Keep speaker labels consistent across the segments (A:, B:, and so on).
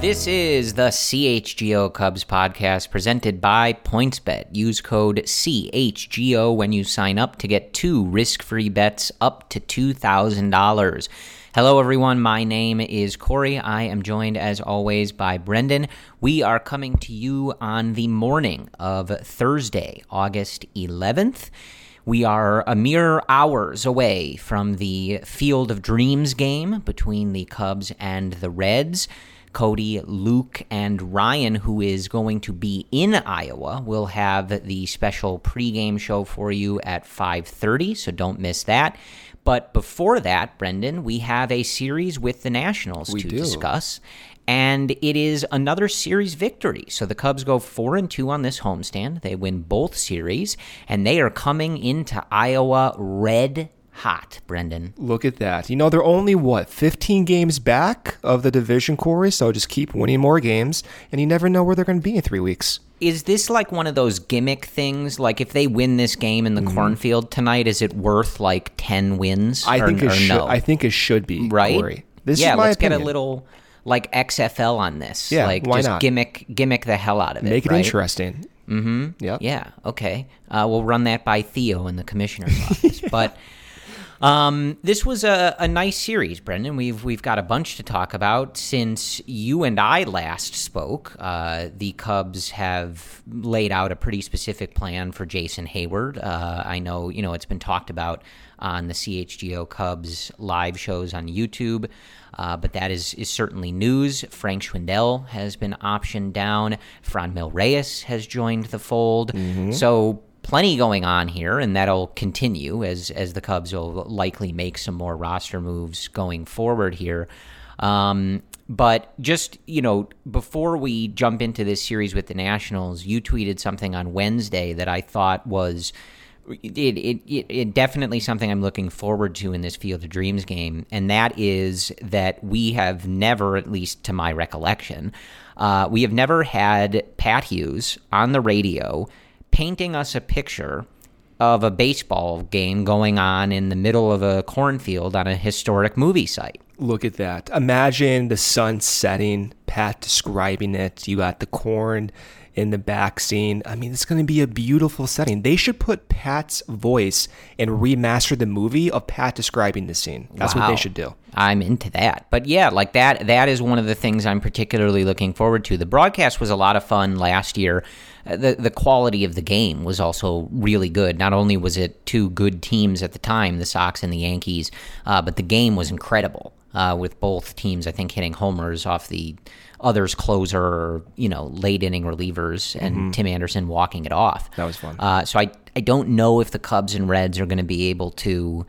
A: This is the CHGO Cubs podcast presented by PointsBet. Use code CHGO when you sign up to get two risk free bets up to $2,000. Hello, everyone. My name is Corey. I am joined, as always, by Brendan. We are coming to you on the morning of Thursday, August 11th. We are a mere hours away from the Field of Dreams game between the Cubs and the Reds. Cody, Luke, and Ryan, who is going to be in Iowa, will have the special pregame show for you at 5:30, so don't miss that. But before that, Brendan, we have a series with the Nationals
B: We
A: to
B: do.
A: discuss. And it is another series victory. So the Cubs go four and two on this homestand. They win both series, and they are coming into Iowa red hot, Brendan.
B: Look at that. You know, they're only, what, 15 games back of the division, Corey? So just keep winning more games, and you never know where they're going to be in three weeks.
A: Is this like one of those gimmick things? Like if they win this game in the cornfield tonight, is it worth like ten wins?
B: Mm-hmm. I
A: or,
B: think it should.
A: no?
B: I think it should be,
A: right?
B: Corey. This
A: yeah,
B: is my
A: let's get a little like XFL on this.
B: Yeah,
A: like
B: why
A: just
B: not?
A: gimmick gimmick the hell out of it.
B: Make it
A: right?
B: interesting. Mm-hmm. Yeah.
A: Yeah. Okay. Uh, we'll run that by Theo in the commissioner's office. But um, this was a, a nice series, Brendan. We've we've got a bunch to talk about since you and I last spoke. Uh, the Cubs have laid out a pretty specific plan for Jason Heyward. Uh, I know you know it's been talked about on the CHGO Cubs live shows on YouTube. Uh, but that is, is certainly news. Frank Schwindel has been optioned down. Fran Franmil Reyes has joined the fold. So plenty going on here, and that'll continue as as the Cubs will likely make some more roster moves going forward here. Um, but just you know, before we jump into this series with the Nationals, you tweeted something on Wednesday that I thought was it, it, it, it definitely something I'm looking forward to in this Field of Dreams game, and that is that we have never, at least to my recollection, uh, we have never had Pat Hughes on the radio painting us a picture of a baseball game going on in the middle of a cornfield on a historic movie site.
B: Look at that. Imagine the sun setting, Pat describing it. You got the corn in the back scene. I mean, it's going to be a beautiful setting. They should put Pat's voice and remaster the movie of Pat describing the scene. That's what they should do.
A: I'm into that. But yeah, like that that is one of the things I'm particularly looking forward to. The broadcast was a lot of fun last year. Uh, The the quality of the game was also really good. Not only was it two good teams at the time, the Sox and the Yankees, uh, but the game was incredible. Uh, with both teams, I think hitting homers off the others closer, or, you know, late inning relievers, and Tim Anderson walking it off.
B: That was fun.
A: Uh, so I I don't know if the Cubs and Reds are going to be able to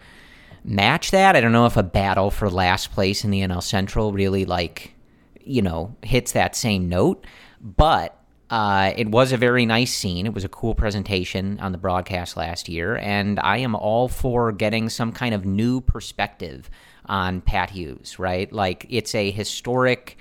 A: match that. I don't know if a battle for last place in the NL Central really like you know hits that same note, but. Uh, it was a very nice scene. It was a cool presentation on the broadcast last year, and I am all for getting some kind of new perspective on Pat Hughes. Right, like it's a historic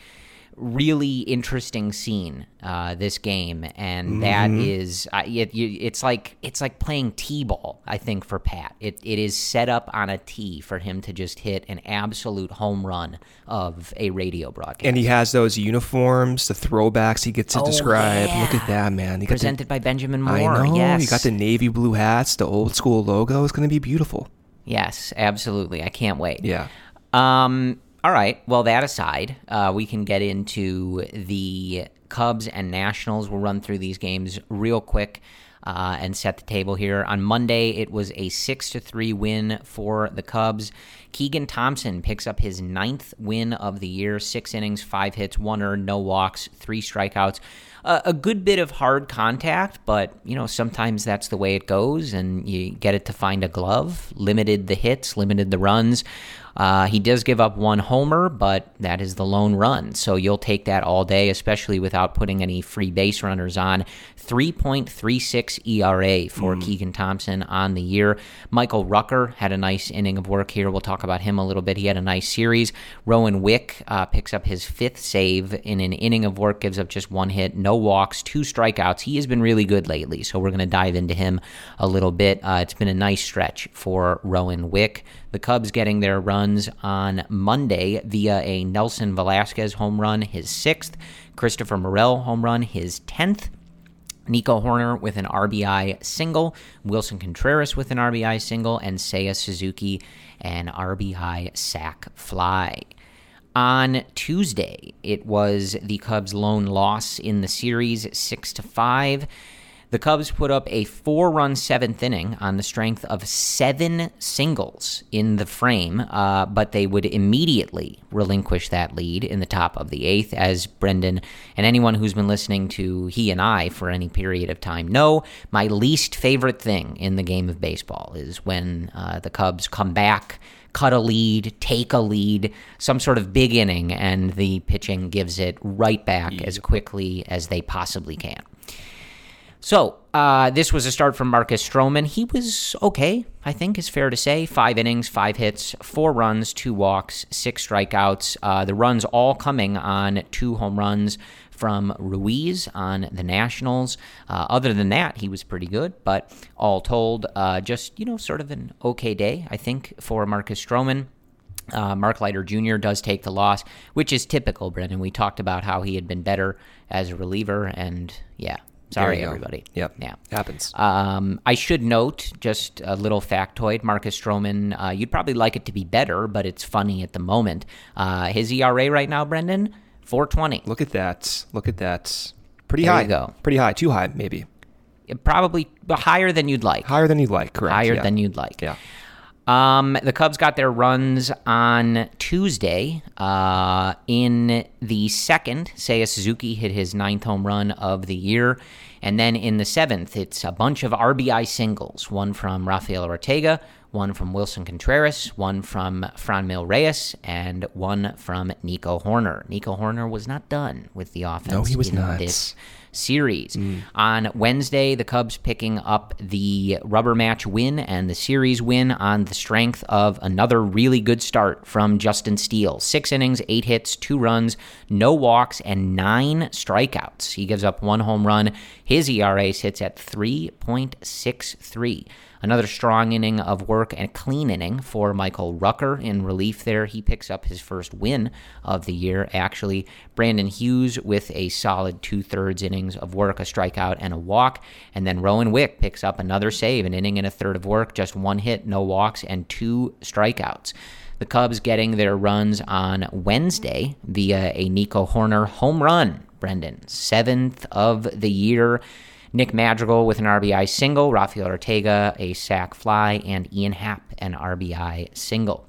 A: really interesting scene uh, this game and that is uh, it, you, it's like it's like playing t-ball i think for pat it, it is set up on a tee for him to just hit an absolute home run of a radio broadcast
B: And he has those uniforms, the throwbacks he gets to
A: Oh,
B: describe.
A: yeah.
B: Look at that, man. You got the-
A: presented by benjamin moore
B: I know.
A: yes
B: You got the navy blue hats, the old school logo. It's going to be beautiful.
A: Yes, absolutely. I can't wait.
B: Yeah.
A: Um, all right. Well, that aside, uh, we can get into the Cubs and Nationals. We'll run through these games real quick. Uh, and set the table here. On Monday, it was a six to three win for the Cubs. Keegan Thompson picks up his ninth win of the year. Six innings, five hits, one earned, no walks, three strikeouts. A good bit of hard contact, but you know sometimes that's the way it goes, and you get it to find a glove. Limited the hits, limited the runs. Uh, he does give up one homer, but that is the lone run. So you'll take that all day, especially without putting any free base runners on. 3.36 ERA for mm. Keegan Thompson on the year. Michael Rucker had a nice inning of work here. We'll talk about him a little bit. He had a nice series. Rowan Wick uh, picks up his fifth save in an inning of work, gives up just one hit, no walks, two strikeouts. He has been really good lately, so we're going to dive into him a little bit. Uh, it's been a nice stretch for Rowan Wick. The Cubs getting their runs on Monday via a Nelson Velazquez home run, his sixth, Christopher Morel home run, his 10th. Nico Hoerner with an RBI single, Wilson Contreras with an RBI single, and Seiya Suzuki an RBI sac fly. On Tuesday, it was the Cubs' lone loss in the series, six to five. The Cubs put up a four run seventh inning on the strength of seven singles in the frame, uh, but they would immediately relinquish that lead in the top of the eighth, as Brendan and anyone who's been listening to he and I for any period of time know. My least favorite thing in the game of baseball is when uh, the Cubs come back cut a lead, take a lead, some sort of big inning, and the pitching gives it right back as quickly as they possibly can. So uh, this was a start from Marcus Stroman. He was okay, I think is fair to say. Five innings, five hits, four runs, two walks, six strikeouts. Uh, the runs all coming on two home runs from Ruiz on the Nationals. Uh, other than that, he was pretty good, but all told, uh, just, you know, sort of an okay day, I think, for Marcus Stroman. Uh, Mark Leiter Jr. does take the loss, which is typical, Brendan. We talked about how he had been better as a reliever, and yeah, Sorry, everybody.
B: Yep. Yeah. Happens.
A: Um, I should note just a little factoid. Marcus Stroman, uh, you'd probably like it to be better, but it's funny at the moment. Uh, his ERA right now, Brendan, 420.
B: Look at that. Look at that. Pretty there high. go. Pretty high. Too high, maybe.
A: Probably higher than you'd like.
B: Higher than you'd like, correct.
A: Higher
B: yeah.
A: than you'd like.
B: Yeah.
A: Um, the Cubs got their runs on Tuesday. Uh, in the second, Seiya Suzuki hit his ninth home run of the year. And then in the seventh, it's a bunch of RBI singles one from Rafael Ortega, one from Wilson Contreras, one from Franmil Reyes, and one from Nico Hoerner. Nico Hoerner was not done with the offense.
B: No, he was not.
A: This series. Mm. On Wednesday, the Cubs picking up the rubber match win and the series win on the strength of another really good start from Justin Steele. Six innings, eight hits, two runs, no walks, and nine strikeouts. He gives up one home run. His ERA sits at 3.63. Another strong inning of work and clean inning for Michael Rucker in relief there. He picks up his first win of the year, actually. Brandon Hughes with a solid two thirds innings of work, a strikeout, and a walk. And then Rowan Wick picks up another save, an inning and a third of work, just one hit, no walks, and two strikeouts. The Cubs getting their runs on Wednesday via a Nico Hoerner home run, Brendan. Seventh of the year. Nick Madrigal with an RBI single, Rafael Ortega a sac fly, and Ian Happ an RBI single.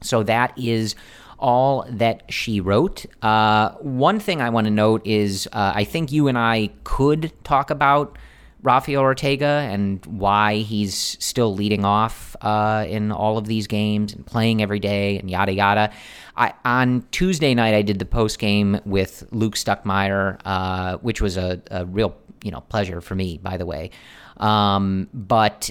A: So that is all that she wrote. Uh, one thing I want to note is uh, I think you and I could talk about Rafael Ortega and why he's still leading off uh, in all of these games and playing every day and yada yada. I, on Tuesday night, I did the post game with Luke Stuckmeyer, uh, which was a, a real you know pleasure for me, by the way. Um, but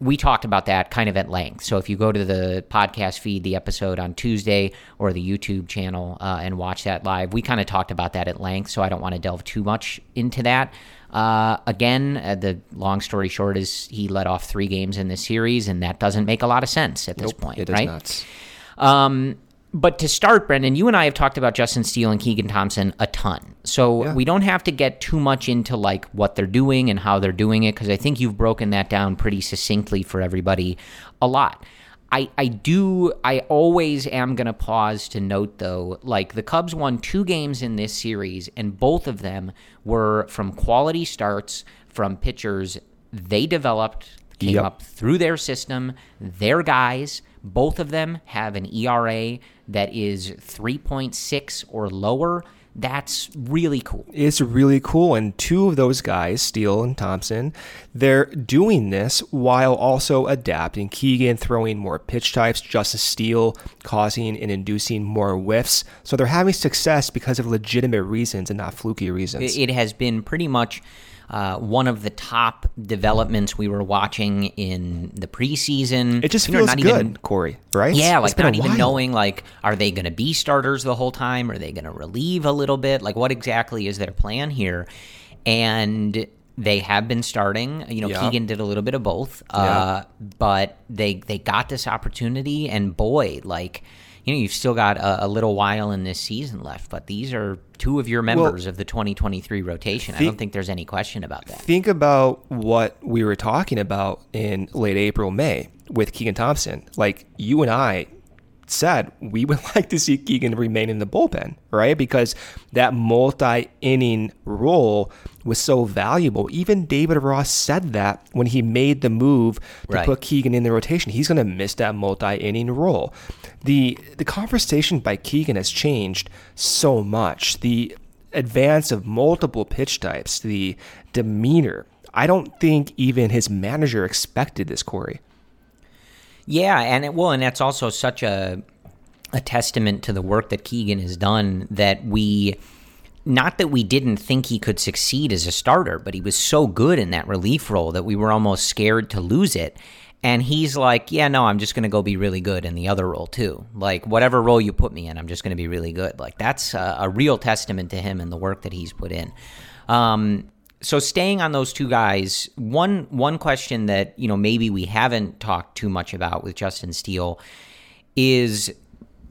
A: we talked about that kind of at length. So if you go to the podcast feed, the episode on Tuesday, or the YouTube channel, uh, and watch that live, we kind of talked about that at length. So I don't want to delve too much into that. Uh, again, uh, the long story short is he let off three games in this series, and that doesn't make a lot of sense at this
B: nope,
A: point, right? Um, but to start, Brendan, you and I have talked about Justin Steele and Keegan Thompson a ton. So yeah. we don't have to get too much into like what they're doing and how they're doing it because I think you've broken that down pretty succinctly for everybody a lot. I, I do I always am gonna pause to note though, like the Cubs won two games in this series, and both of them were from quality starts from pitchers they developed, came
B: Yep.
A: up through their system, their guys. Both of them have an ERA that is 3.6 or lower. That's really cool.
B: It's really cool. And two of those guys, Steele and Thompson, they're doing this while also adapting. Keegan throwing more pitch types, Justin Steele causing and inducing more whiffs. So they're having success because of legitimate reasons and not fluky reasons.
A: It has been pretty much uh, one of the top developments we were watching in the preseason.
B: It just
A: You know,
B: feels
A: not
B: good,
A: even-
B: Corey, right?
A: Yeah, like not even knowing like are they going to be starters the whole time? Are they going to relieve a little bit? Like what exactly is their plan here? And they have been starting. You know,
B: Yeah.
A: Keegan did a little bit of both, uh, but they they got this opportunity, and boy, like you know, you've still got a, a little while in this season left. But these are two of your members of the 2023 rotation. I don't think there's any question about that.
B: Think about what we were talking about in late April, May with Keegan Thompson. Like you and I said, we would like to see Keegan remain in the bullpen, right? Because that multi inning role was so valuable. Even David Ross said that when he made the move to
A: Right.
B: put Keegan in the rotation. He's going to miss that multi inning role. The, the conversation by Keegan has changed so much. The advance of multiple pitch types, the demeanor. I don't think even his manager expected this, Corey.
A: Yeah, and it, well, and that's also such a a testament to the work that Keegan has done that we not that we didn't think he could succeed as a starter, but he was so good in that relief role that we were almost scared to lose it. And he's like, "Yeah, no, I'm just going to go be really good in the other role too. Like whatever role you put me in, I'm just going to be really good." Like that's a, a real testament to him and the work that he's put in. Um, so staying on those two guys, one one question that you know maybe we haven't talked too much about with Justin Steele is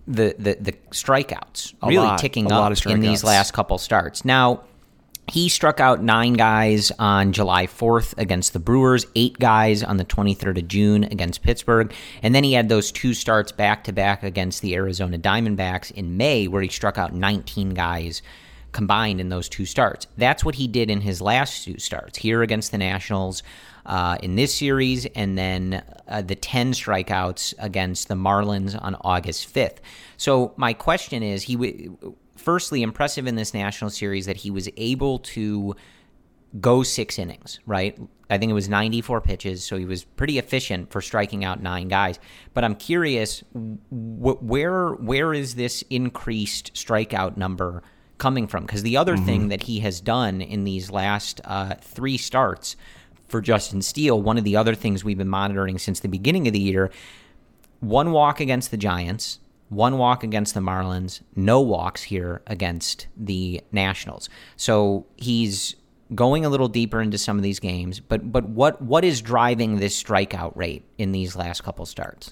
A: the the, the strikeouts
B: A
A: really
B: lot.
A: ticking
B: A
A: up in these last couple starts. Now he struck out nine guys on July 4th against the Brewers, eight guys on the 23rd of June against Pittsburgh, and then he had those two starts back to back against the Arizona Diamondbacks in May, where he struck out 19 guys combined in those two starts. That's what he did in his last two starts here against the Nationals uh, in this series, and then uh, the 10 strikeouts against the Marlins on August 5th. So my question is, he w- firstly impressive in this national series that he was able to go six innings, right? I think it was 94 pitches, so he was pretty efficient for striking out nine guys. But I'm curious, wh- where where is this increased strikeout number coming from? Because the other thing that he has done in these last uh, three starts for Justin Steele, one of the other things we've been monitoring since the beginning of the year, one walk against the Giants, one walk against the Marlins, no walks here against the Nationals. So he's going a little deeper into some of these games, but but what what is driving this strikeout rate in these last couple starts?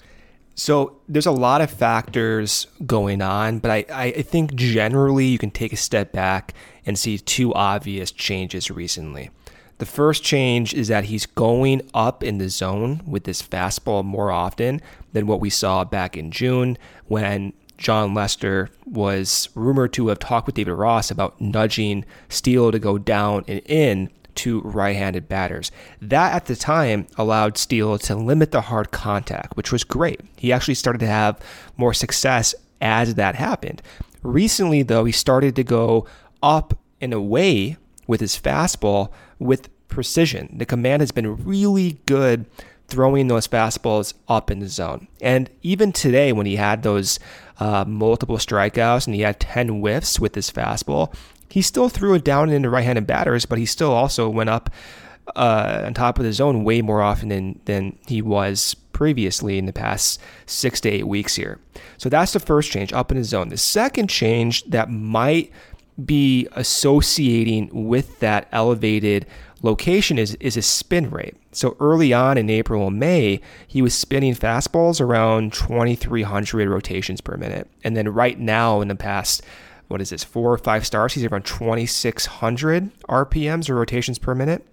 B: So there's a lot of factors going on, but I, I think generally you can take a step back and see two obvious changes recently. The first change is that he's going up in the zone with this fastball more often than what we saw back in June when Jon Lester was rumored to have talked with David Ross about nudging Steele to go down and in to right-handed batters. That at the time allowed Steele to limit the hard contact, which was great. He actually started to have more success as that happened. Recently, though, he started to go up and away with his fastball with precision. The command has been really good throwing those fastballs up in the zone. And even today, when he had those uh, multiple strikeouts and he had 10 whiffs with his fastball, he still threw it down into right handed batters, but he still also went up uh, on top of the zone way more often than, than he was previously in the past six to eight weeks here. So that's the first change up in the zone. The second change that might be associating with that elevated location is, is his spin rate. So early on in April and May, he was spinning fastballs around 2,300 rotations per minute. And then right now, in the past, what is this, four or five starts, he's around 2,600 RPMs or rotations per minute.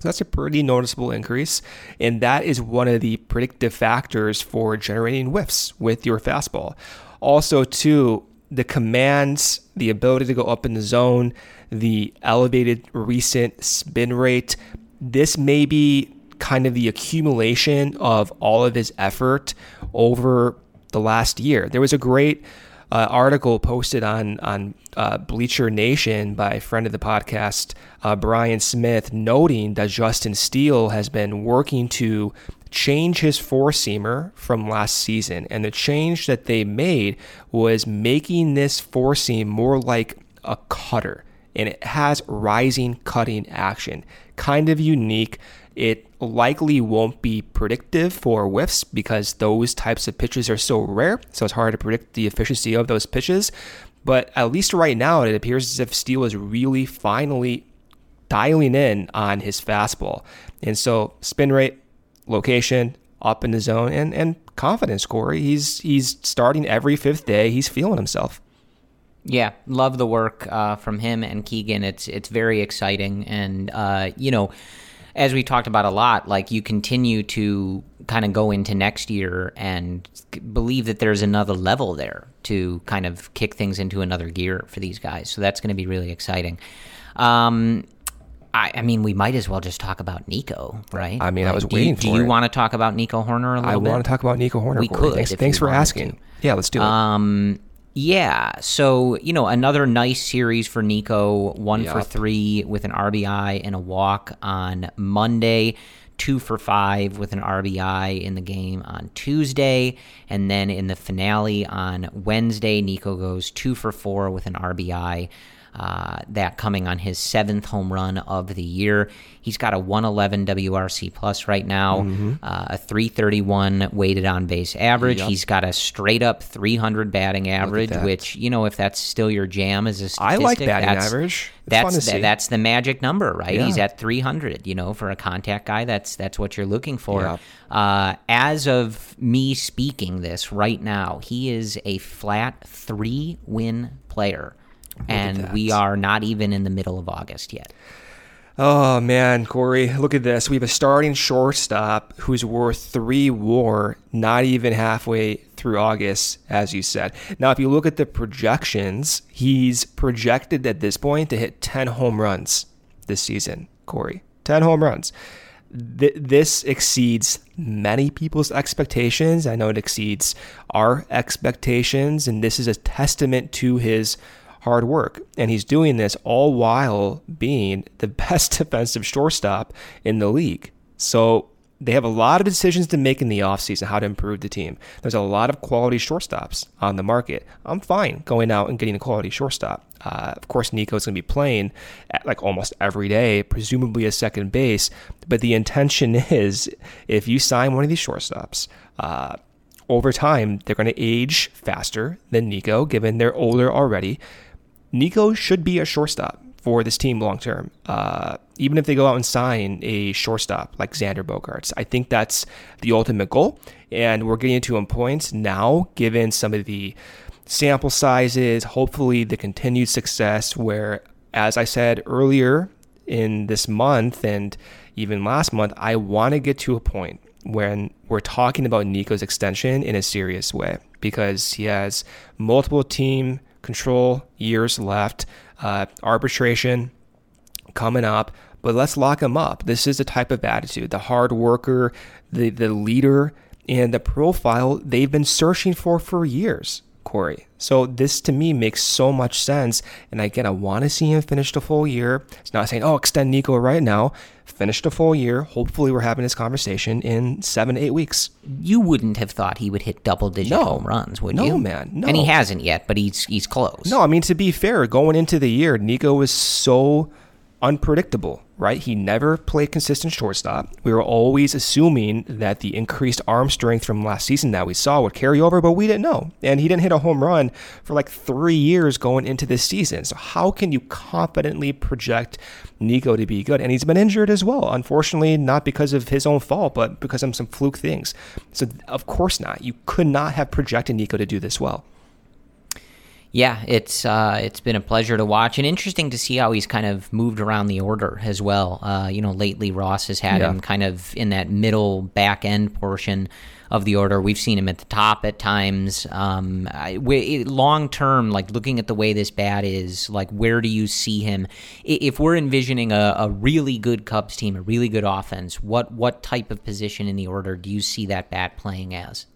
B: So that's a pretty noticeable increase. And that is one of the predictive factors for generating whiffs with your fastball. Also, too, the commands, the ability to go up in the zone, the elevated recent spin rate, this may be kind of the accumulation of all of his effort over the last year. There was a great uh, article posted on on uh, Bleacher Nation by a friend of the podcast, uh, Brian Smith, noting that Justin Steele has been working to change his four seamer from last season, and the change that they made was making this four seam more like a cutter, and it has rising cutting action, kind of unique. It likely won't be predictive for whiffs because those types of pitches are so rare. So it's hard to predict the efficiency of those pitches. But at least right now, it appears as if Steele is really finally dialing in on his fastball. And so spin rate, location, up in the zone, and, and confidence, Corey. He's he's starting every fifth day. He's feeling himself.
A: Yeah, love the work uh, from him and Keegan. It's it's very exciting, and uh, you know as we talked about a lot, like you continue to kind of go into next year and believe that there's another level there to kind of kick things into another gear for these guys. So that's going to be really exciting. Um, I, I, mean, we might as well just talk about Nico, right?
B: I mean,
A: like,
B: I was
A: do
B: waiting
A: you,
B: for
A: Do you want to talk about Nico Hoerner a little
B: I
A: bit?
B: I want to talk about Nico Hoerner.
A: We
B: Corey.
A: could.
B: Thanks, thanks for asking.
A: to.
B: Yeah, let's do it.
A: Um, yeah. So, you know, another nice series for Nico, one for three with an RBI and a walk on Monday, two for five with an RBI in the game on Tuesday. And then in the finale on Wednesday, Nico goes two for four with an RBI. Uh, that coming on his seventh home run of the year. He's got a 111 WRC plus right now,
B: Mm-hmm.
A: uh, a 331 weighted on base average.
B: Yep.
A: He's got a straight up 300 batting average, which you know if that's still your jam as a
B: I
A: statistic,
B: like batting
A: that's,
B: average. It's
A: That's the, that's the magic number, right? He's at 300. You know, for a contact guy, that's that's what you're looking for.
B: Yep.
A: Uh, as of me speaking this right now, he is a flat three win player. And we are not even in the middle of August yet.
B: Oh man, Corey, look at this. We have a starting shortstop who's worth three WAR, not even halfway through August, as you said. Now, if you look at the projections, he's projected at this point to hit 10 home runs this season, Corey. 10 home runs. Th- this exceeds many people's expectations. I know it exceeds our expectations, and this is a testament to his hard work. And he's doing this all while being the best defensive shortstop in the league. So they have a lot of decisions to make in the offseason how to improve the team. There's a lot of quality shortstops on the market. I'm fine going out and getting a quality shortstop. Uh, of course, Nico's going to be playing like almost every day, presumably a second base. But the intention is if you sign one of these shortstops, uh, over time, they're going to age faster than Nico, given they're older already. Nico should be a shortstop for this team long term. Uh, even if they go out and sign a shortstop like Xander Bogaerts, I think that's the ultimate goal. And we're getting to a point now, given some of the sample sizes, hopefully the continued success, where, as I said earlier in this month and even last month, I want to get to a point when we're talking about Nico's extension in a serious way because he has multiple team control years left, uh, arbitration coming up, but let's lock him up. This is the type of attitude, the hard worker, the, the leader, and the profile they've been searching for for years, Corey. So this to me makes so much sense. And again, I want to see him finish the full year. It's not saying, oh, extend Nico right now. Finish the full year. Hopefully, we're having this conversation in seven, eight weeks.
A: You wouldn't have thought he would hit double digit
B: No.
A: home runs, would
B: No,
A: you?
B: man, no.
A: And he hasn't yet, but he's he's close.
B: No, I mean to be fair, going into the year, Nico was so unpredictable, right? He never played consistent shortstop. We were always assuming that the increased arm strength from last season that we saw would carry over, but we didn't know. And he didn't hit a home run for like three years going into this season. So how can you confidently project Nico to be good? And he's been injured as well. Unfortunately, not because of his own fault, but because of some fluke things. So of course not. You could not have projected Nico to do this well.
A: Yeah, it's uh, it's been a pleasure to watch and interesting to see how he's kind of moved around the order as well. Uh, you know, lately Ross has had
B: Yeah.
A: him kind of in that middle back end portion of the order. We've seen him at the top at times. Um, long term, like looking at the way this bat is, like where do you see him? If we're envisioning a, a really good Cubs team, a really good offense, what what type of position in the order do you see that bat playing as?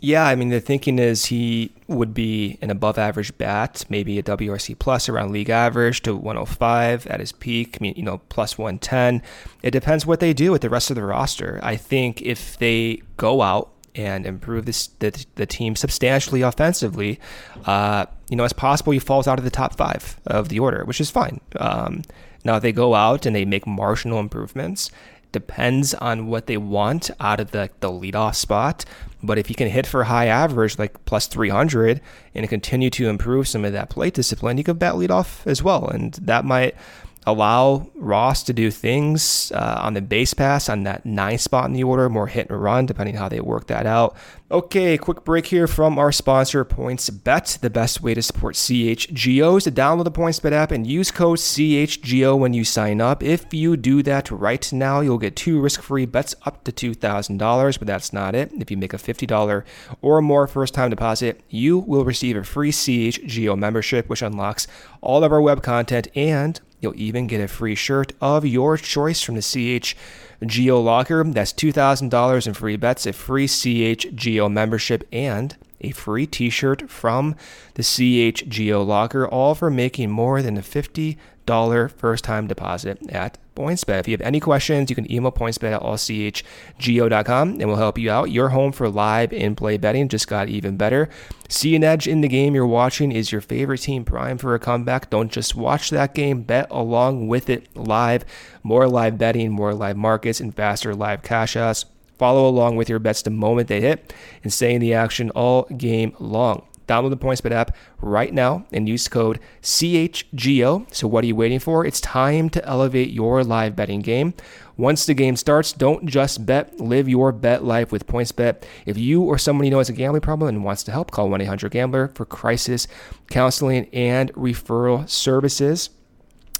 B: Yeah, I mean the thinking is he would be an above average bat, maybe a WRC plus around league average to 105 at his peak. I mean, you know, plus 110. It depends what they do with the rest of the roster. I think if they go out and improve this the, the team substantially offensively, uh, you know, it's possible he falls out of the top five of the order, which is fine. Um, now, if they go out and they make marginal improvements, depends on what they want out of the, the leadoff spot. But if you can hit for high average, like plus 300, and continue to improve some of that plate discipline, you could bat leadoff as well. And that might allow Ross to do things uh, on the base pass on that nine spot in the order, more hit and run, depending how they work that out. Okay, quick break here from our sponsor, PointsBet. The best way to support CHGO is to download the PointsBet app and use code CHGO when you sign up. If you do that right now, you'll get two risk-free bets up to $2,000, but that's not it. If you make a $50 or more first-time deposit, you will receive a free CHGO membership, which unlocks all of our web content and You'll even get a free shirt of your choice from the CH CHGO Locker. That's $2,000 in free bets, a free CH CHGO membership, and a free t shirt from the CH CHGO Locker, all for making more than $50 first time deposit at PointsBet. If you have any questions, you can email pointsbet at allchgo.com and we'll help you out. Your home for live in play betting just got even better. See an edge in the game you're watching. Is your favorite team prime for a comeback? Don't just watch that game, bet along with it live. More live betting, more live markets, and faster live cash outs. Follow along with your bets the moment they hit and stay in the action all game long. Download the PointsBet app right now and use code CHGO. So, what are you waiting for? It's time to elevate your live betting game. Once the game starts, don't just bet, live your bet life with PointsBet. If you or someone you know has a gambling problem and wants to help, call 1 800 Gambler for crisis counseling and referral services.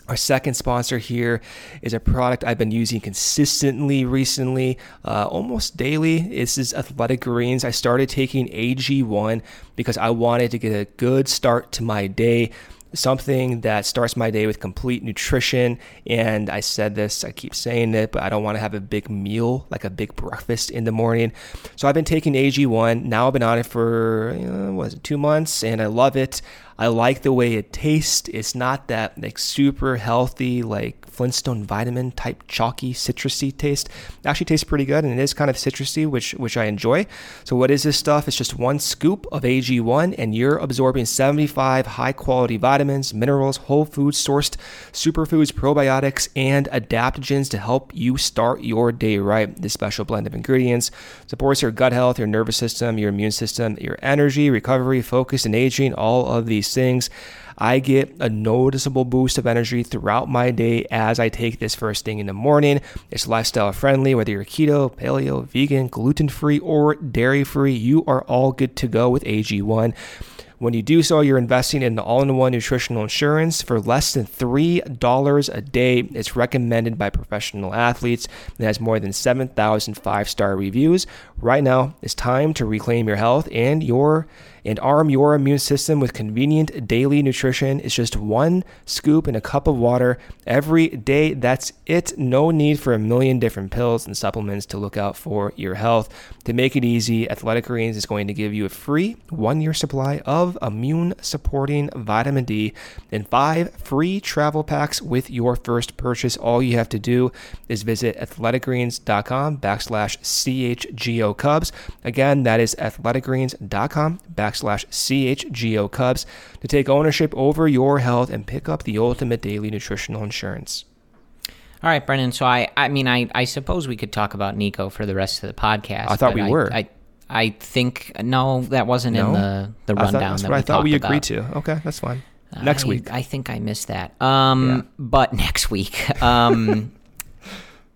B: Our second sponsor here is a product I've been using consistently recently, uh, almost daily. This is Athletic Greens. I started taking AG1 because I wanted to get a good start to my day something that starts my day with complete nutrition. And I said this, I keep saying it, but I don't want to have a big meal, like a big breakfast in the morning. So I've been taking AG1. Now I've been on it for, you know, was it, two months, and I love it. I like the way it tastes. It's not that like super healthy, like Flintstone vitamin type chalky citrusy taste. It actually tastes pretty good and it is kind of citrusy, which which I enjoy. So what is this stuff? It's just one scoop of AG1 and you're absorbing 75 high quality vitamins, minerals, whole food sourced superfoods, probiotics, and adaptogens to help you start your day right. This special blend of ingredients supports your gut health, your nervous system, your immune system, your energy, recovery, focus, and aging, all of these things. I get a noticeable boost of energy throughout my day as I take this first thing in the morning. It's lifestyle friendly, whether you're keto, paleo, vegan, gluten free, or dairy free, you are all good to go with AG1. When you do so, you're investing in the all in one nutritional insurance for less than $3 a day. It's recommended by professional athletes and has more than 7,000 five star reviews. Right now, it's time to reclaim your health and your and arm your immune system with convenient daily nutrition. It's just one scoop in a cup of water every day. That's it. No need for a million different pills and supplements to look out for your health. To make it easy, Athletic Greens is going to give you a free one year supply of immune supporting vitamin D and five free travel packs with your first purchase. All you have to do is visit athleticgreens.com backslash CHGO Cubs. Again, that is athleticgreens.com backslash CHGO Cubs to take ownership over your health and pick up the ultimate daily nutritional insurance.
A: All right, Brendan. So I, I mean, I, I suppose we could talk about Nico for the rest of the podcast.
B: I thought we were.
A: I, I think no, that wasn't in
B: No?
A: the the
B: I thought,
A: rundown
B: that's
A: that
B: what I thought we agreed
A: about.
B: to. Okay, that's fine. Next
A: I-
B: week.
A: I think I missed that. Um,
B: Yeah.
A: but next week, um,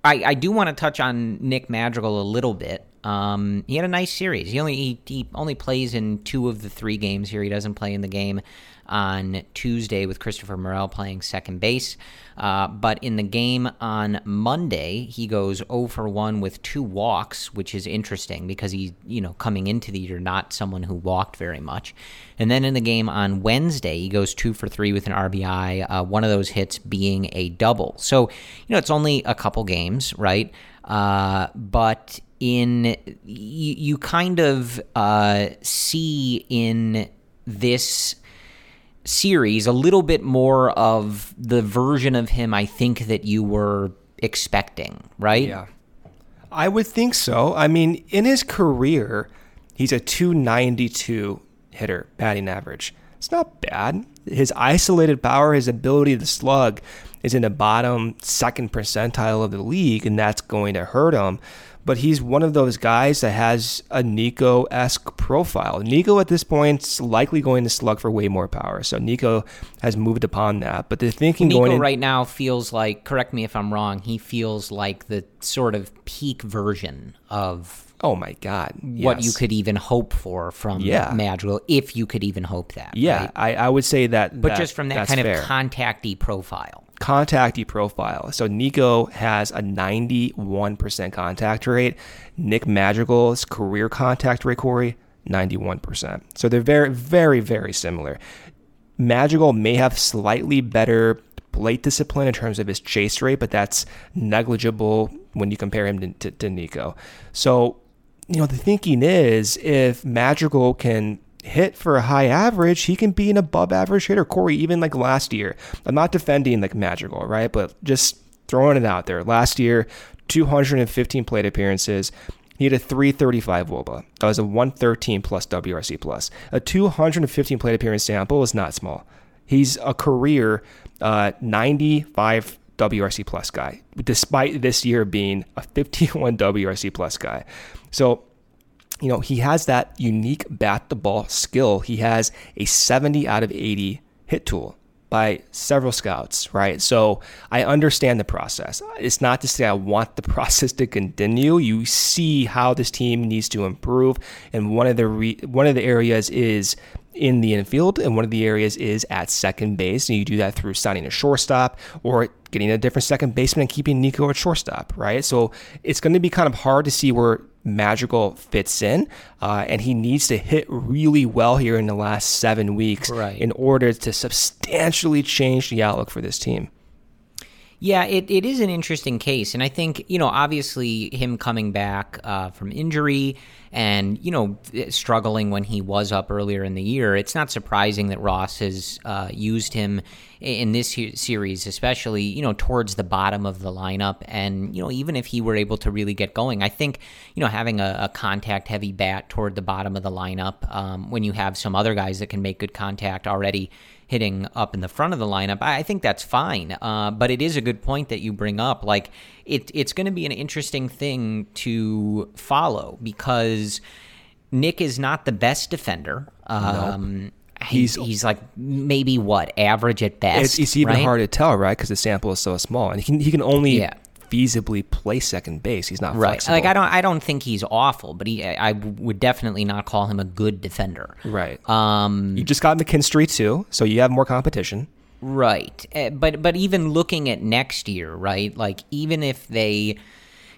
A: I I do want to touch on Nick Madrigal a little bit. Um, he had a nice series. He only he, he only plays in two of the three games here. He doesn't play in the game on Tuesday with Christopher Morel playing second base. Uh, but in the game on Monday, he goes 0 for 1 with two walks, which is interesting because he, you know, coming into the year, not someone who walked very much. And then in the game on Wednesday, he goes 2 for 3 with an RBI, uh, one of those hits being a double. So, you know, it's only a couple games, right? Uh, but in you, you kind of uh, see in this series a little bit more of the version of him I think that you were expecting, right?
B: Yeah. I would think so. I mean, in his career, he's a 292 hitter batting average. It's not bad. His isolated power, his ability to slug is in the bottom second percentile of the league, and that's going to hurt him but he's one of those guys that has a Nico esque profile. Nico at this point is likely going to slug for way more power, so Nico has moved upon that. But the thinking
A: Nico
B: going in,
A: right now feels like, correct me if I'm wrong, he feels like the sort of peak version of
B: Oh my God!
A: What
B: yes.
A: you could even hope for from
B: yeah.
A: Madrigal, if you could even hope that.
B: Yeah,
A: right?
B: I, I would say that.
A: But
B: that,
A: just from that kind
B: fair.
A: of contacty profile.
B: Contacty profile. So Nico has a 91% contact rate. Nick Madrigal's career contact rate, Corey, 91%. So they're very, very, very similar. Madrigal may have slightly better plate discipline in terms of his chase rate, but that's negligible when you compare him to, to, to Nico. So you know, the thinking is if Madrigal can hit for a high average, he can be an above average hitter. Corey, even like last year, I'm not defending like Madrigal, right? But just throwing it out there. Last year, 215 plate appearances. He had a 335 WOBA. That was a 113 plus WRC plus. A 215 plate appearance sample is not small. He's a career uh, 95 WRC plus guy, despite this year being a 51 WRC plus guy. So, you know, he has that unique bat the ball skill. He has a 70 out of 80 hit tool by several scouts, right? So I understand the process. It's not to say I want the process to continue. You see how this team needs to improve, and one of the re- one of the areas is in the infield, and one of the areas is at second base. And you do that through signing a shortstop or getting a different second baseman and keeping Nico at shortstop, right? So it's going to be kind of hard to see where Madrigal fits in, uh, and he needs to hit really well here in the last seven weeks
A: right.
B: in order to substantially change the outlook for this team.
A: Yeah, it, it is an interesting case. And I think, you know, obviously him coming back uh, from injury and, you know, struggling when he was up earlier in the year, it's not surprising that Ross has uh, used him in this series, especially, you know, towards the bottom of the lineup. And, you know, even if he were able to really get going, I think, you know, having a, a contact heavy bat toward the bottom of the lineup um, when you have some other guys that can make good contact already hitting up in the front of the lineup, I think that's fine. Uh, but it is a good point that you bring up. Like, it, it's going to be an interesting thing to follow because Nick is not the best defender. Um,
B: nope.
A: He's, he's like maybe what average at best.
B: It's, it's even
A: right?
B: hard to tell, right? Because the sample is so small, and he can he can only
A: yeah
B: feasibly play second base. He's not
A: right.
B: Flexible.
A: Like I don't I don't think he's awful, but he I would definitely not call him a good defender.
B: Right.
A: Um,
B: you just got McKinstry too, so you have more competition.
A: Right. Uh, but but even looking at next year, right? Like even if they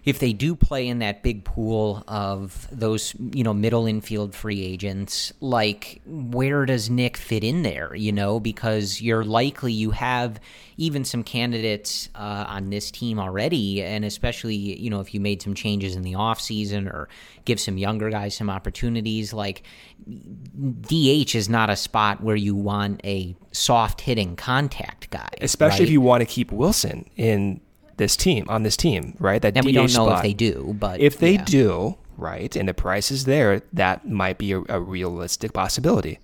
A: if they do play in that big pool of those, you know, middle infield free agents, like where does Nick fit in there? You know, because you're likely you have even some candidates uh, on this team already, and especially you know if you made some changes in the offseason or give some younger guys some opportunities, like DH is not a spot where you want a soft hitting contact guy,
B: especially
A: right?
B: if you want to keep Wilson in this team on this team, right? That
A: and
B: DH
A: we don't know
B: spot.
A: if they do, but
B: if they
A: yeah.
B: do, right, and the price is there, that might be a, a realistic possibility.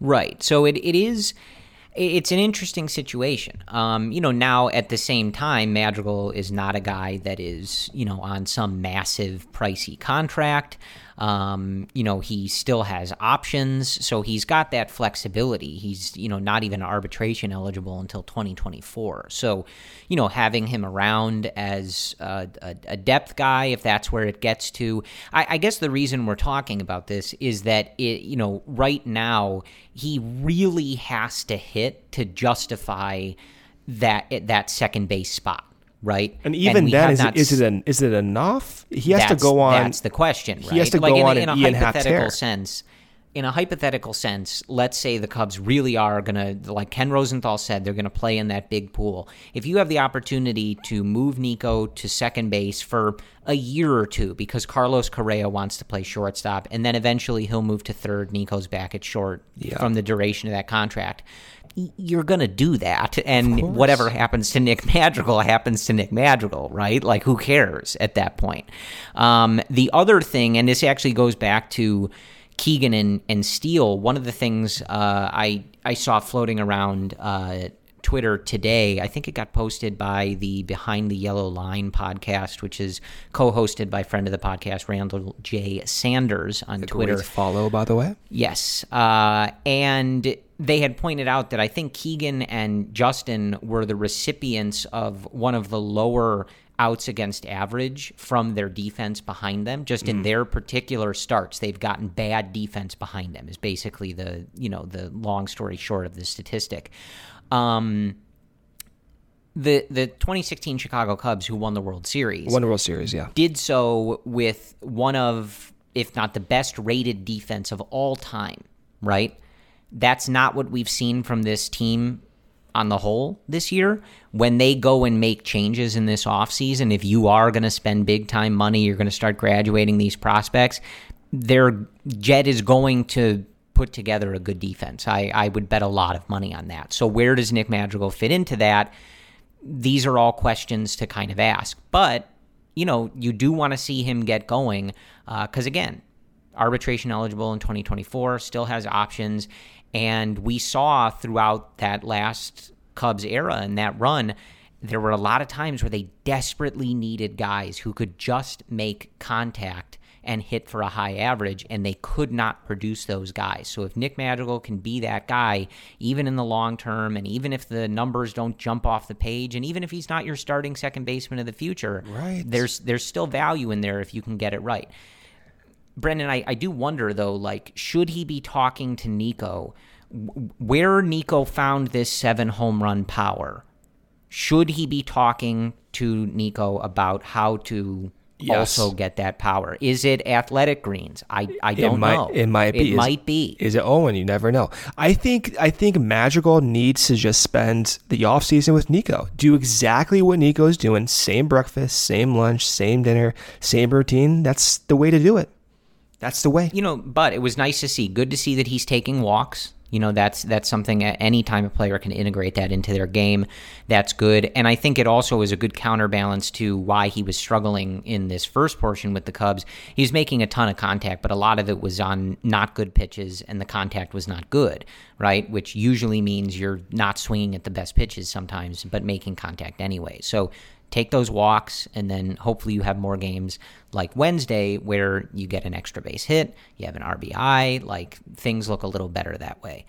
A: Right. So it, it is it's an interesting situation. Um, you know, now at the same time, Madrigal is not a guy that is, you know, on some massive pricey contract. Um, you know, he still has options, so he's got that flexibility. He's, you know, not even arbitration eligible until 2024. So, you know, having him around as a, a, a depth guy, if that's where it gets to, I, I guess the reason we're talking about this is that it, you know, right now he really has to hit to justify that that second base spot right?
B: And even
A: we
B: then, is
A: not
B: it, is it an, is it enough? He has to go on.
A: That's the question. Right?
B: he has to
A: like
B: go
A: in,
B: on
A: a- in a
B: Ian
A: hypothetical sense. In a hypothetical sense, let's say the Cubs really are gonna, like Ken Rosenthal said, they're gonna play in that big pool. If you have the opportunity to move Nico to second base for a year or two, because Carlos Correa wants to play shortstop, and then eventually he'll move to third. Nico's back at short from the duration of that contract you're going to do that. And whatever happens to Nick Madrigal happens to Nick Madrigal, right? Like, who cares at that point? Um, the other thing, and this actually goes back to Keegan and, and Steele, one of the things uh, I, I saw floating around uh, Twitter today, I think it got posted by the Behind the Yellow Line podcast, which is co hosted by friend of the podcast, Randall J. Sanders on Twitter.
B: Follow, by the way.
A: Yes. Uh, and they had pointed out that I think Keegan and Justin were the recipients of one of the lower outs against average from their defense behind them. Just in their particular starts, they've gotten bad defense behind them. Is basically the you know the long story short of the statistic. Um, the the 2016 Chicago Cubs, who won the World Series,
B: Won the World Series, yeah.
A: did so with one of, if not the best rated defense of all time, right? That's not what we've seen from this team on the whole this year. When they go and make changes in this offseason, if you are going to spend big time money, you're going to start graduating these prospects, their Jed is going to put together a good defense. I, I would bet a lot of money on that. So, where does Nick Madrigal fit into that? these are all questions to kind of ask. But, you know, you do want to see him get going uh, because, again, arbitration eligible in 2024, still has options. And we saw throughout that last Cubs era and that run, there were a lot of times where they desperately needed guys who could just make contact and hit for a high average, and they could not produce those guys. So if Nick Madrigal can be that guy, even in the long term, and even if the numbers don't jump off the page, and even if he's not your starting second baseman of the future,
B: Right.
A: there's there's still value in there if you can get it right. Brendan, I, I do wonder though, like, should he be talking to Nico? Where Nico found this seven home run power, should he be talking to Nico about how to
B: Yes.
A: also get that power? Is it athletic greens? I, I don't
B: might,
A: know.
B: It might be.
A: It
B: Is-
A: might be.
B: Is it Owen? You never know. I think I think Madrigal needs to just spend the off season with Nico. Do exactly what Nico's doing. Same breakfast, same lunch, same dinner, same routine. That's the way to do it. That's the way.
A: you know, but it was nice to see. Good to see that he's taking walks. You know, that's that's something any time a player can integrate that into their game. That's good, and I think it also is a good counterbalance to why he was struggling in this first portion with the Cubs. He was making a ton of contact, but a lot of it was on not good pitches, and the contact was not good, right? Which usually means you're not swinging at the best pitches sometimes, but making contact anyway. So take those walks and then hopefully you have more games like Wednesday where you get an extra base hit, you have an RBI, like things look a little better that way.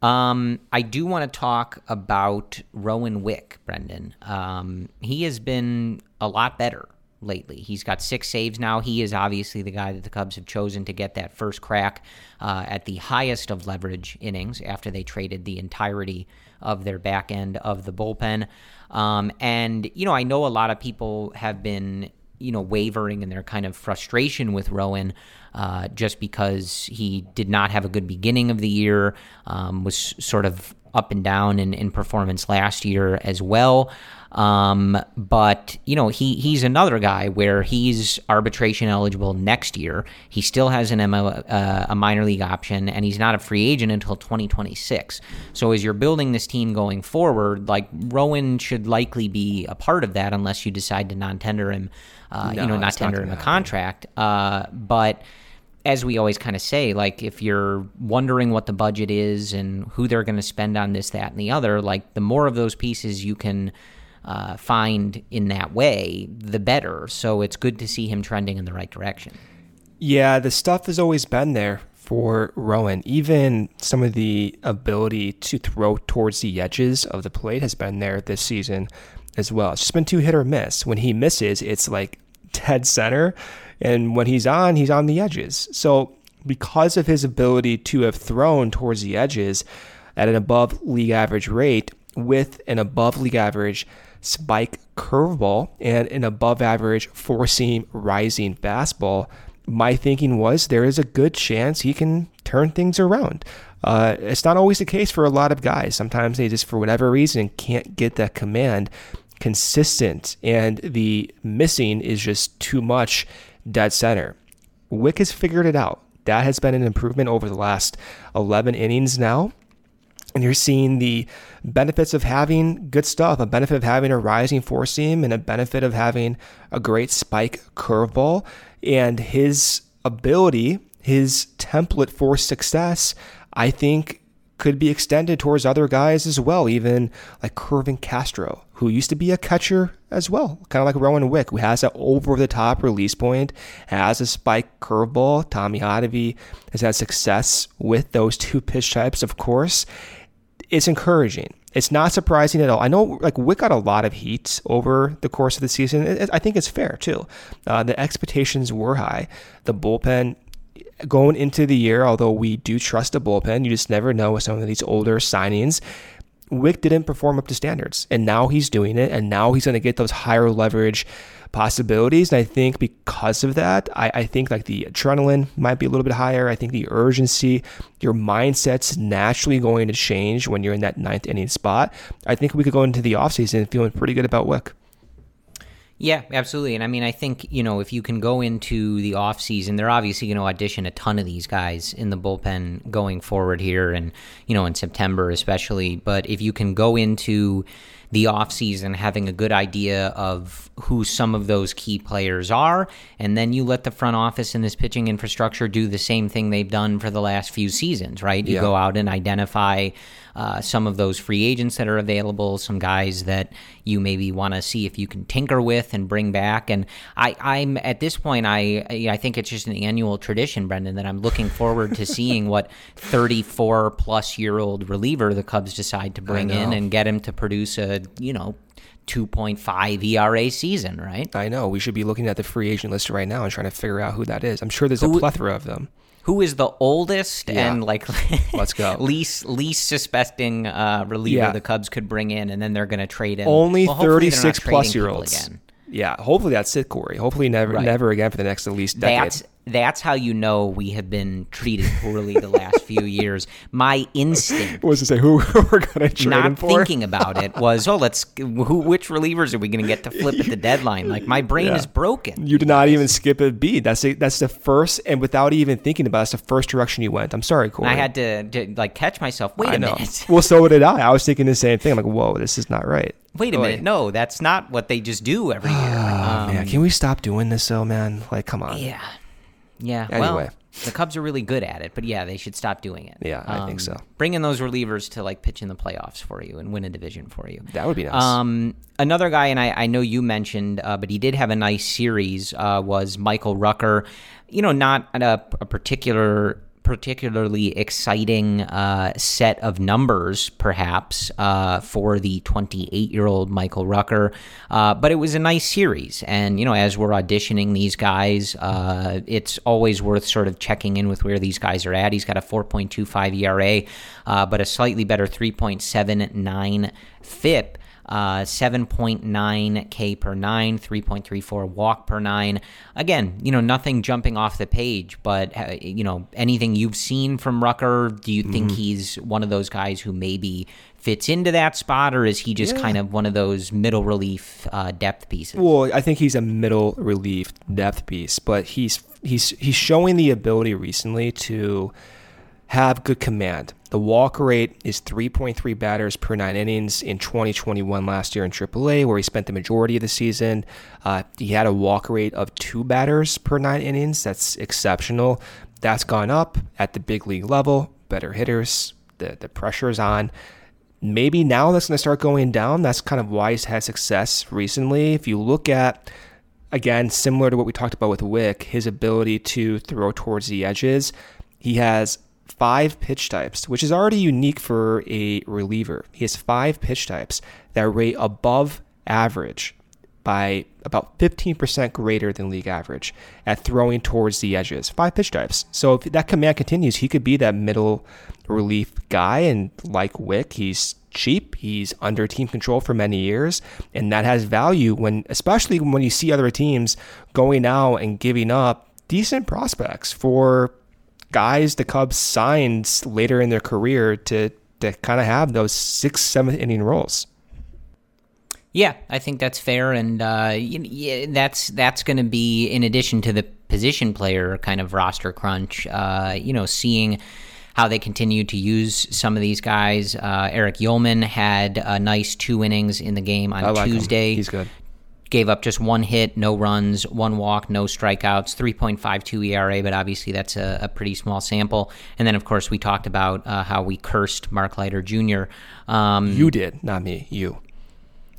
A: Um, I do want to talk about Rowan Wick, Brendan. Um, he has been a lot better lately. He's got six saves now. He is obviously the guy that the Cubs have chosen to get that first crack uh, at the highest of leverage innings after they traded the entirety of their back end of the bullpen. Um, and, you know, I know a lot of people have been, you know, wavering in their kind of frustration with Rowan uh, just because he did not have a good beginning of the year, um, was sort of up and down in, in performance last year as well. Um, but you know, he he's another guy where he's arbitration eligible next year. He still has an ML, uh, a minor league option, and he's not a free agent until 2026. So as you're building this team going forward, like Rowan should likely be a part of that, unless you decide to non-tender him. Uh, you know, not tender him a contract. Uh, but as we always kind of say, like if you're wondering what the budget is and who they're going to spend on this, that, and the other, like the more of those pieces you can uh, find in that way, the better. So it's good to see him trending in the right direction.
B: Yeah, the stuff has always been there for Rowan. Even some of the ability to throw towards the edges of the plate has been there this season as well. It's just been too hit or miss. When he misses, it's like dead center. And when he's on, he's on the edges. So, because of his ability to have thrown towards the edges at an above league average rate with an above league average spike curveball and an above average four seam rising fastball, my thinking was there is a good chance he can turn things around. Uh, it's not always the case for a lot of guys. Sometimes they just, for whatever reason, can't get that command consistent, and the missing is just too much dead center. Wick has figured it out. That has been an improvement over the last 11 innings now. And you're seeing the benefits of having good stuff, a benefit of having a rising four seam, and a benefit of having a great spike curveball. And his ability, his template for success, I think could be extended towards other guys as well, even like Kervin Castro, who used to be a catcher as well, kind of like Rowan Wick, who has that over the top release point, has a spike curveball. Tommy Hottovy has had success with those two pitch types, of course. It's encouraging. It's not surprising at all. I know like Wick got a lot of heat over the course of the season. I think it's fair too. Uh, the expectations were high. The bullpen going into the year, although we do trust the bullpen, you just never know with some of these older signings. Wick didn't perform up to standards, and now he's doing it, and now he's going to get those higher leverage possibilities. And I think because of that, I, I, think like the adrenaline might be a little bit higher. I think the urgency, your mindset's naturally going to change when you're in that ninth inning spot. I think we could go into the offseason feeling pretty good about Wick.
A: Yeah, absolutely. And I mean, I think, you know, if you can go into the offseason, they're obviously going to audition a ton of these guys in the bullpen going forward here and, you know, in September especially. But if you can go into the offseason having a good idea of who some of those key players are, and then you let the front office and this pitching infrastructure do the same thing they've done for the last few seasons, right? You yeah. go out and identify uh, some of those free agents that are available, some guys that you maybe want to see if you can tinker with and bring back. And I, I'm at this point, I I think it's just an annual tradition, Brendan, that I'm looking forward to seeing what 34 plus year old reliever the Cubs decide to bring in and get him to produce a you know 2.5 ERA season, right?
B: I know. We should be looking at the free agent list right now and trying to figure out who that is. I'm sure there's a plethora of them
A: who is the oldest yeah. and like
B: let's go
A: least least suspecting uh, reliever yeah. the Cubs could bring in, and then they're going to trade him.
B: Only well, thirty six plus year olds. Again. Yeah, hopefully that's it, Corey. Hopefully never right. never again for the next at least decade.
A: That's that's how you know we have been treated poorly the last few years. My instinct
B: was to say who we're going to trade
A: not
B: him for.
A: thinking about it was, oh, let's who, which relievers are we going to get to flip at the deadline? Like my brain yeah. is broken.
B: You did not even skip a beat. That's a, that's the first, and without even thinking about it, that's the first direction you went. I'm sorry, Corey.
A: I had to, to like catch myself. Wait I a know. minute.
B: well, so did I. I was thinking the same thing. I'm like, whoa, this is not right.
A: Wait a minute. No, that's not what they just do every year.
B: Oh, um, man, can we stop doing this though, man? Like, come on.
A: Yeah. Yeah.
B: Anyway.
A: Well, the Cubs are really good at it, but yeah, they should stop doing it.
B: Yeah, I think so.
A: Um, bring in those relievers to like pitch in the playoffs for you and win a division for you.
B: That would be nice. Um,
A: another guy, and I, I know you mentioned, uh, but he did have a nice series. Uh, was Michael Rucker. You know, not a, a particular particularly exciting uh, set of numbers, perhaps, uh, for the 28 year old Michael Rucker. Uh, but it was a nice series. And, you know, as we're auditioning these guys, uh, it's always worth sort of checking in with where these guys are at. He's got a 4.25 ERA, uh, but a slightly better 3.79 FIP uh, 7.9 K per nine, 3.34 walk per nine. Again, you know, nothing jumping off the page, but, uh, you know, anything you've seen from Rucker, do you think mm-hmm. he's one of those guys who maybe fits into that spot, or is he just yeah. kind of one of those middle relief uh, depth pieces?
B: Well, I think he's a middle relief depth piece, but he's he's he's showing the ability recently to have good command. The walk rate is 3.3 batters per nine innings in 2021 last year in AAA, where he spent the majority of the season. Uh, he had a walk rate of two batters per nine innings. That's exceptional. That's gone up at the big league level. Better hitters, the, the pressure is on. Maybe now that's going to start going down. That's kind of why he's had success recently. If you look at again, similar to what we talked about with Wick, his ability to throw towards the edges, he has five pitch types, which is already unique for a reliever. He has five pitch types that rate above average by about 15% greater than league average at throwing towards the edges. Five pitch types. So if that command continues, he could be that middle relief guy. And like Wick, he's cheap. He's under team control for many years, and that has value when, especially when you see other teams going out and giving up decent prospects for guys the Cubs signed later in their career to to kind of have those sixth, seventh inning roles.
A: Yeah, I think that's fair, and uh, yeah, that's that's going to be in addition to the position player kind of roster crunch. Uh, you know, seeing how they continue to use some of these guys. Uh, Erich Uelmen had a nice two innings in the game on
B: like
A: Tuesday.
B: Him. He's good
A: gave up just one hit, no runs, one walk, no strikeouts, 3.52 ERA, but obviously that's a, a pretty small sample. And then, of course, we talked about uh, how we cursed Mark Leiter Jr.
B: Um, you did, not me. You.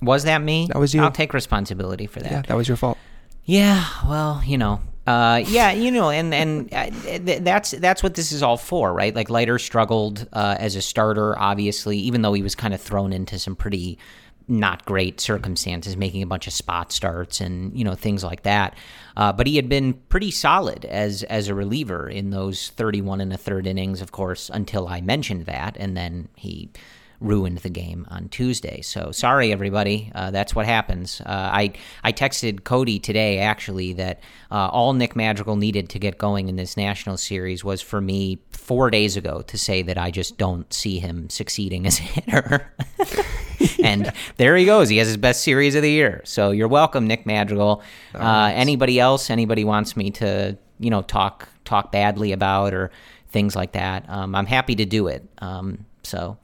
A: Was that me?
B: That was you.
A: I'll take responsibility for that.
B: Yeah, that was your fault.
A: Yeah, well, you know, uh, yeah, you know, and and uh, th- that's that's what this is all for, right? Like Leiter struggled uh, as a starter, obviously, even though he was kind of thrown into some pretty not great circumstances, making a bunch of spot starts and you know things like that. Uh, but he had been pretty solid as as a reliever in those 31 and a third innings, of course, until I mentioned that, and then he ruined the game on Tuesday. So sorry, everybody. Uh, that's what happens. Uh, I I texted Cody today actually that uh, all Nick Madrigal needed to get going in this national series was for me four days ago to say that I just don't see him succeeding as a hitter. and there he goes. He has his best series of the year. So you're welcome, Nick Madrigal. Uh, anybody else? Anybody wants me to you know talk talk badly about or things like that? Um, I'm happy to do it. Um, so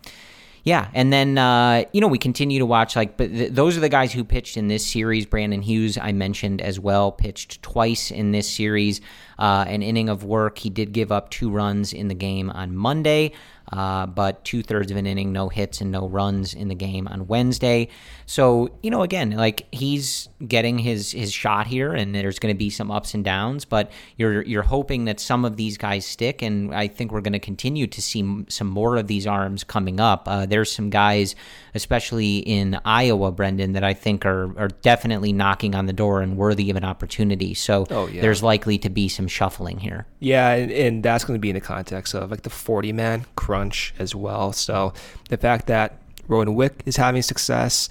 A: yeah, and then uh, you know we continue to watch like, but th- those are the guys who pitched in this series. Brandon Hughes, I mentioned as well, pitched twice in this series, uh, an inning of work. He did give up two runs in the game on Monday uh, but two thirds of an inning, no hits and no runs in the game on Wednesday. So you know, again, like he's getting his his shot here, and there's going to be some ups and downs, but you're you're hoping that some of these guys stick, and I think we're going to continue to see some more of these arms coming up. Uh, there's some guys, especially in Iowa, Brendan, that I think are are definitely knocking on the door and worthy of an opportunity. So
B: oh, yeah.
A: there's likely to be some shuffling here.
B: Yeah, and, and that's going to be in the context of like the 40 man crunch as well. So the fact that Rowan Wick is having success,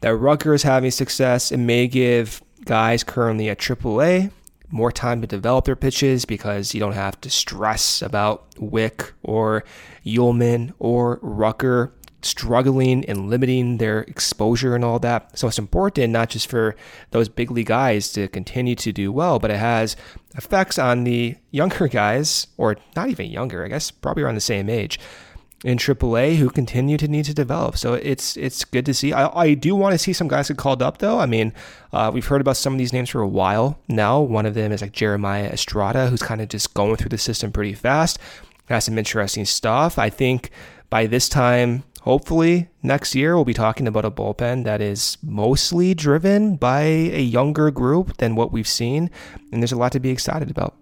B: that Rucker is having success, it may give guys currently at AAA more time to develop their pitches because you don't have to stress about Wick or Uelmen or Rucker struggling and limiting their exposure and all that. So it's important not just for those big league guys to continue to do well, but it has effects on the younger guys, or not even younger, I guess probably around the same age in AAA who continue to need to develop. So it's it's good to see. I, I do want to see some guys get called up though. I mean, uh, we've heard about some of these names for a while now. One of them is like Jeremiah Estrada, who's kind of just going through the system pretty fast. Has some interesting stuff. I think by this time hopefully next year we'll be talking about a bullpen that is mostly driven by a younger group than what we've seen, and there's a lot to be excited about.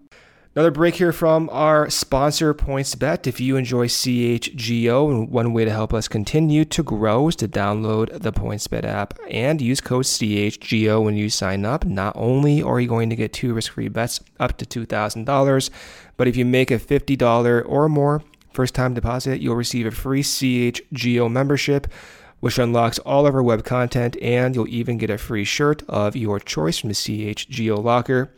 B: Another break here from our sponsor, PointsBet. If you enjoy CHGO, one way to help us continue to grow is to download the PointsBet app and use code CHGO when you sign up. Not only are you going to get two risk free bets up to $2,000, but if you make a $50 or more First time deposit, you'll receive a free CHGO membership, which unlocks all of our web content, and you'll even get a free shirt of your choice from the CHGO locker.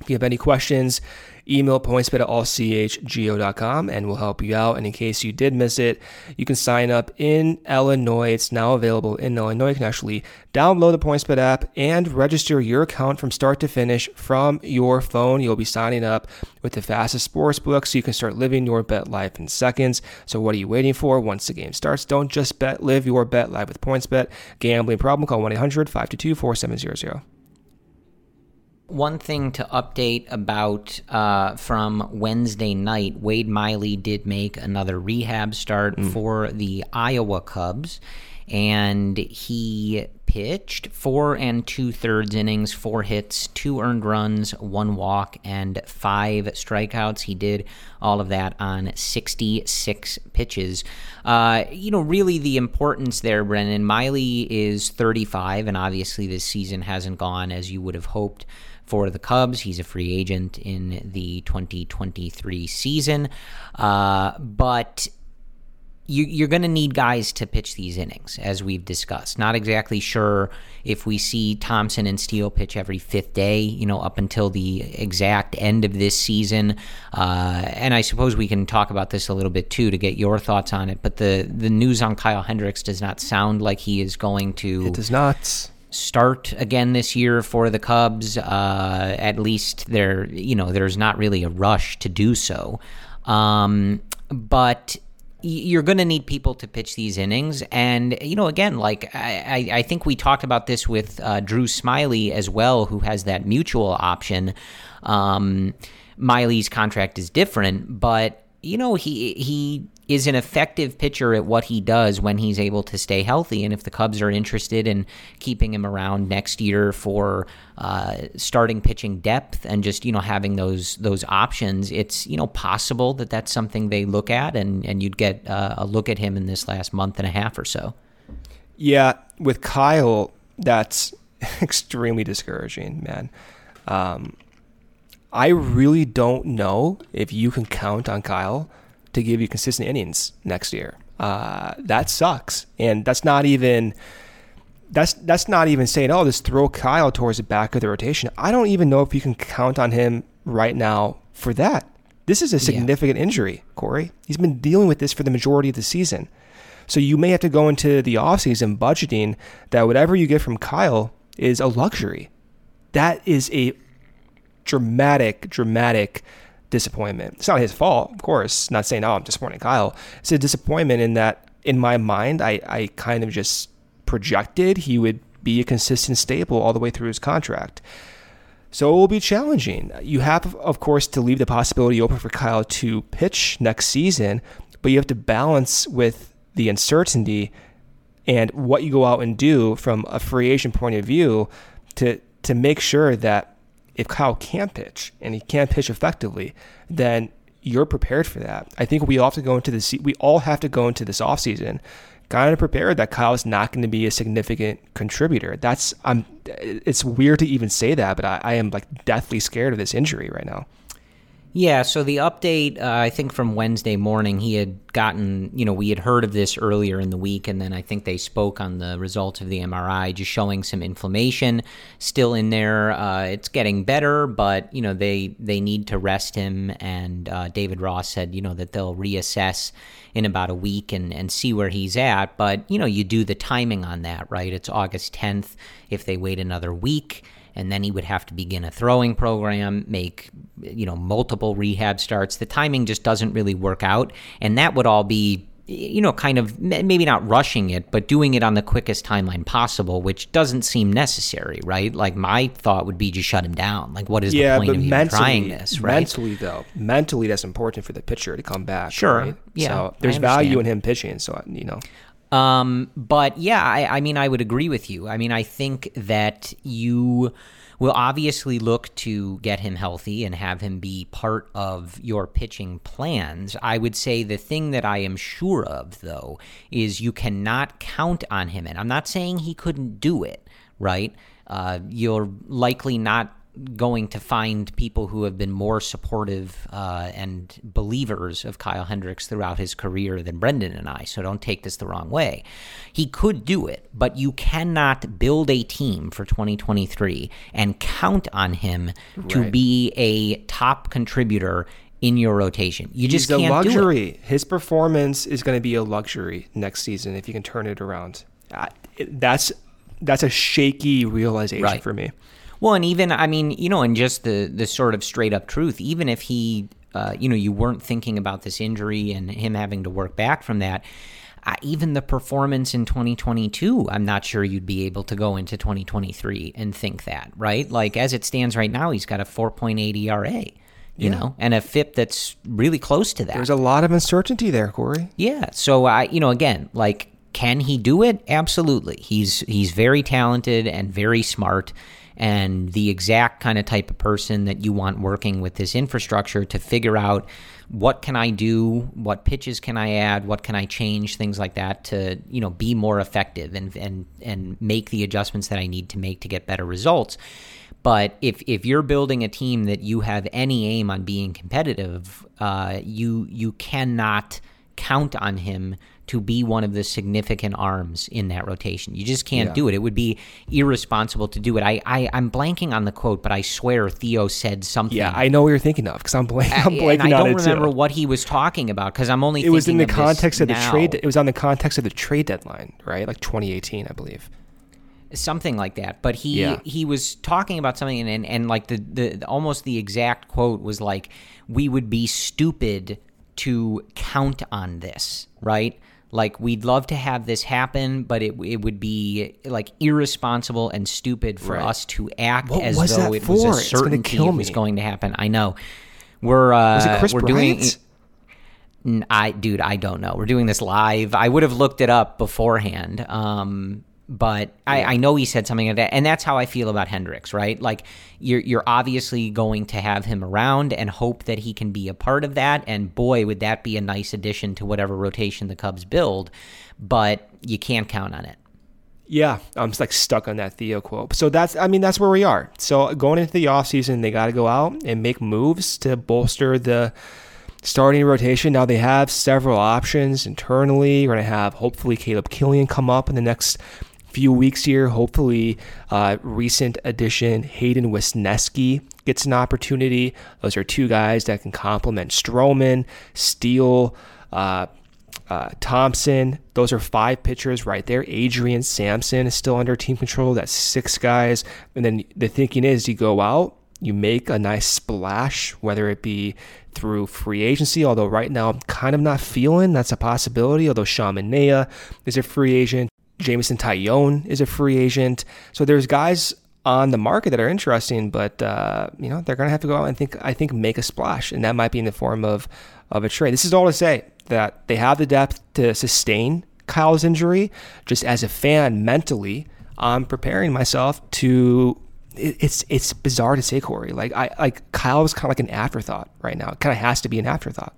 B: If you have any questions, email pointsbet at allchgo.com and we'll help you out. And in case you did miss it, you can sign up in Illinois. It's now available in Illinois. You can actually download the PointsBet app and register your account from start to finish from your phone. You'll be signing up with the fastest sports book so you can start living your bet life in seconds. So what are you waiting for? Once the game starts, don't just bet, live your bet life with PointsBet. Gambling problem, call 1-800-522-4700.
A: One thing to update about uh, from Wednesday night, Wade Miley did make another rehab start mm. for the Iowa Cubs. and he pitched four and two thirds innings, four hits, two earned runs, one walk, and five strikeouts. He did all of that on 66 pitches. Uh, you know, really the importance there, Brendan. Miley is 35, and obviously this season hasn't gone as you would have hoped for the Cubs. He's a free agent in the 2023 season. Uh, but you, are going to need guys to pitch these innings, as we've discussed. Not exactly sure if we see Thompson and Steele pitch every fifth day, you know, up until the exact end of this season. Uh, and I suppose we can talk about this a little bit too to get your thoughts on it. But the the news on Kyle Hendricks does not sound like he is going to.
B: It does not
A: start again this year for the Cubs. Uh, at least there, you know, there's not really a rush to do so. Um, but you're going to need people to pitch these innings. And, you know, again, like I, I think we talked about this with uh, Drew Smyly as well, who has that mutual option. Um, Miley's contract is different, but, you know, he, he is an effective pitcher at what he does when he's able to stay healthy. And if the Cubs are interested in keeping him around next year for uh, starting pitching depth and just you know having those those options, it's you know possible that that's something they look at, and and you'd get uh, a look at him in this last month and a half or so.
B: Yeah, with Kyle, that's extremely discouraging, man. Um, I really don't know if you can count on Kyle to give you consistent innings next year. Uh, that sucks, and that's not even that's that's not even saying oh just throw Kyle towards the back of the rotation. I don't even know if you can count on him right now for that. This is a significant yeah. injury, Corey. He's been dealing with this for the majority of the season. So you may have to go into the offseason budgeting that whatever you get from Kyle is a luxury. That is a dramatic, dramatic disappointment. It's not his fault, of course. Not saying, oh, I'm disappointing Kyle. It's a disappointment in that, in my mind, I, I kind of just projected he would be a consistent staple all the way through his contract. So it will be challenging. You have, of course, to leave the possibility open for Kyle to pitch next season, but you have to balance with the uncertainty and what you go out and do from a free agent point of view to to make sure that if Kyle can't pitch and he can't pitch effectively, then you're prepared for that. I think we all have to go into this. We all have to go into this offseason kind of prepared that Kyle is not going to be a significant contributor. That's I'm. It's weird to even say that, but I, I am like deathly scared of this injury right now.
A: Yeah, so the update, uh, I think from Wednesday morning, he had gotten, you know, we had heard of this earlier in the week, and then I think they spoke on the results of the MRI, just showing some inflammation still in there. Uh, it's getting better, but, you know, they, they need to rest him, and uh, David Ross said, you know, that they'll reassess in about a week and, and see where he's at. But, you know, you do the timing on that, right? It's August 10th. If they wait another week, and then he would have to begin a throwing program, make you know multiple rehab starts. The timing just doesn't really work out, and that would all be you know, kind of maybe not rushing it, but doing it on the quickest timeline possible, which doesn't seem necessary, right? Like my thought would be just shut him down. Like, what is yeah, the point of even trying this? Right?
B: Mentally, though, mentally, that's important for the pitcher to come back.
A: Sure,
B: right?
A: yeah.
B: So there's value in him pitching. So you know,
A: um, but yeah, I, I mean, I would agree with you. I mean, I think that you will obviously look to get him healthy and have him be part of your pitching plans. I would say the thing that I am sure of, though, is you cannot count on him. And I'm not saying he couldn't do it, right? Uh, you're likely not going to find people who have been more supportive uh, and believers of Kyle Hendricks throughout his career than Brendan and I. So don't take this the wrong way. He could do it, but you cannot build a team for 2023 and count on him right. to be a top contributor in your rotation. You just He's can't
B: a luxury.
A: His
B: performance is going to be a luxury next season if you can turn it around. That's that's a shaky realization right. for me.
A: Well, and even I mean, you know, and just the the sort of straight up truth, even if he, uh, you know, you weren't thinking about this injury and him having to work back from that. Uh, even the performance in 2022, I'm not sure you'd be able to go into 2023 and think that, right? Like as it stands right now, he's got a 4.8 ERA you yeah. know, and a FIP that's really close to that.
B: There's a lot of uncertainty there, Corey.
A: Yeah. So I, you know, again, like can he do it? Absolutely. He's he's very talented and very smart and the exact kind of type of person that you want working with this infrastructure to figure out what can I do, what pitches can I add, what can I change, things like that to you know be more effective and and and make the adjustments that I need to make to get better results. But if if you're building a team that you have any aim on being competitive, uh, you you cannot count on him to be one of the significant arms in that rotation. You just can't yeah. do it. It would be irresponsible to do it. I, I I'm blanking on the quote, but I swear Theo said something.
B: Yeah, I know what you're thinking of because I'm, blank, uh, I'm blanking
A: and I
B: don't
A: remember
B: too.
A: what he was talking about because I'm only.
B: It was in the
A: of
B: context of the
A: now.
B: trade. It was on the context of the trade deadline, right? Like 2018, I believe
A: something like that. But he
B: yeah.
A: he was talking about something, and, and, and like the, the almost the exact quote was like, "We would be stupid to count on this, right? Like we'd love to have this happen, but it it would be like irresponsible and stupid for
B: right.
A: us to act
B: what
A: as though it was a certainty it was going to happen. I know. We're uh,
B: was it Chris
A: we're
B: Bryant?
A: doing. I dude, I don't know. We're doing this live. I would have looked it up beforehand. Um, but I, I, know he said something like that, and that's how I feel about Hendricks, right? Like you're you're obviously going to have him around and hope that he can be a part of that. And boy, would that be a nice addition to whatever rotation the Cubs build. But you can't count on it.
B: Yeah, I'm just like stuck on that Theo quote. So that's I mean that's where we are. So going into the offseason, they got to go out and make moves to bolster the starting rotation. Now they have several options internally. We're going to have hopefully Caleb Killian come up in the next few weeks here. Hopefully, uh, recent addition Hayden Wesneski gets an opportunity. Those are two guys that can complement Stroman, Steele, uh, uh, Thompson. Those are five pitchers right there. Adrian Sampson is still under team control. That's six guys. And then the thinking is you go out, you make a nice splash, whether it be through free agency, although right now I'm kind of not feeling that's a possibility, although Sean Manaea is a free agent. Jameson Taillon is a free agent. So there's guys on the market that are interesting, but uh, you know they're going to have to go out and think. I think make a splash, and that might be in the form of of a trade. This is all to say that they have the depth to sustain Kyle's injury. Just as a fan, mentally, I'm preparing myself to. It, it's it's bizarre to say, Corey. Like I like Kyle is kind of like an afterthought right now. It kind of has to be an afterthought.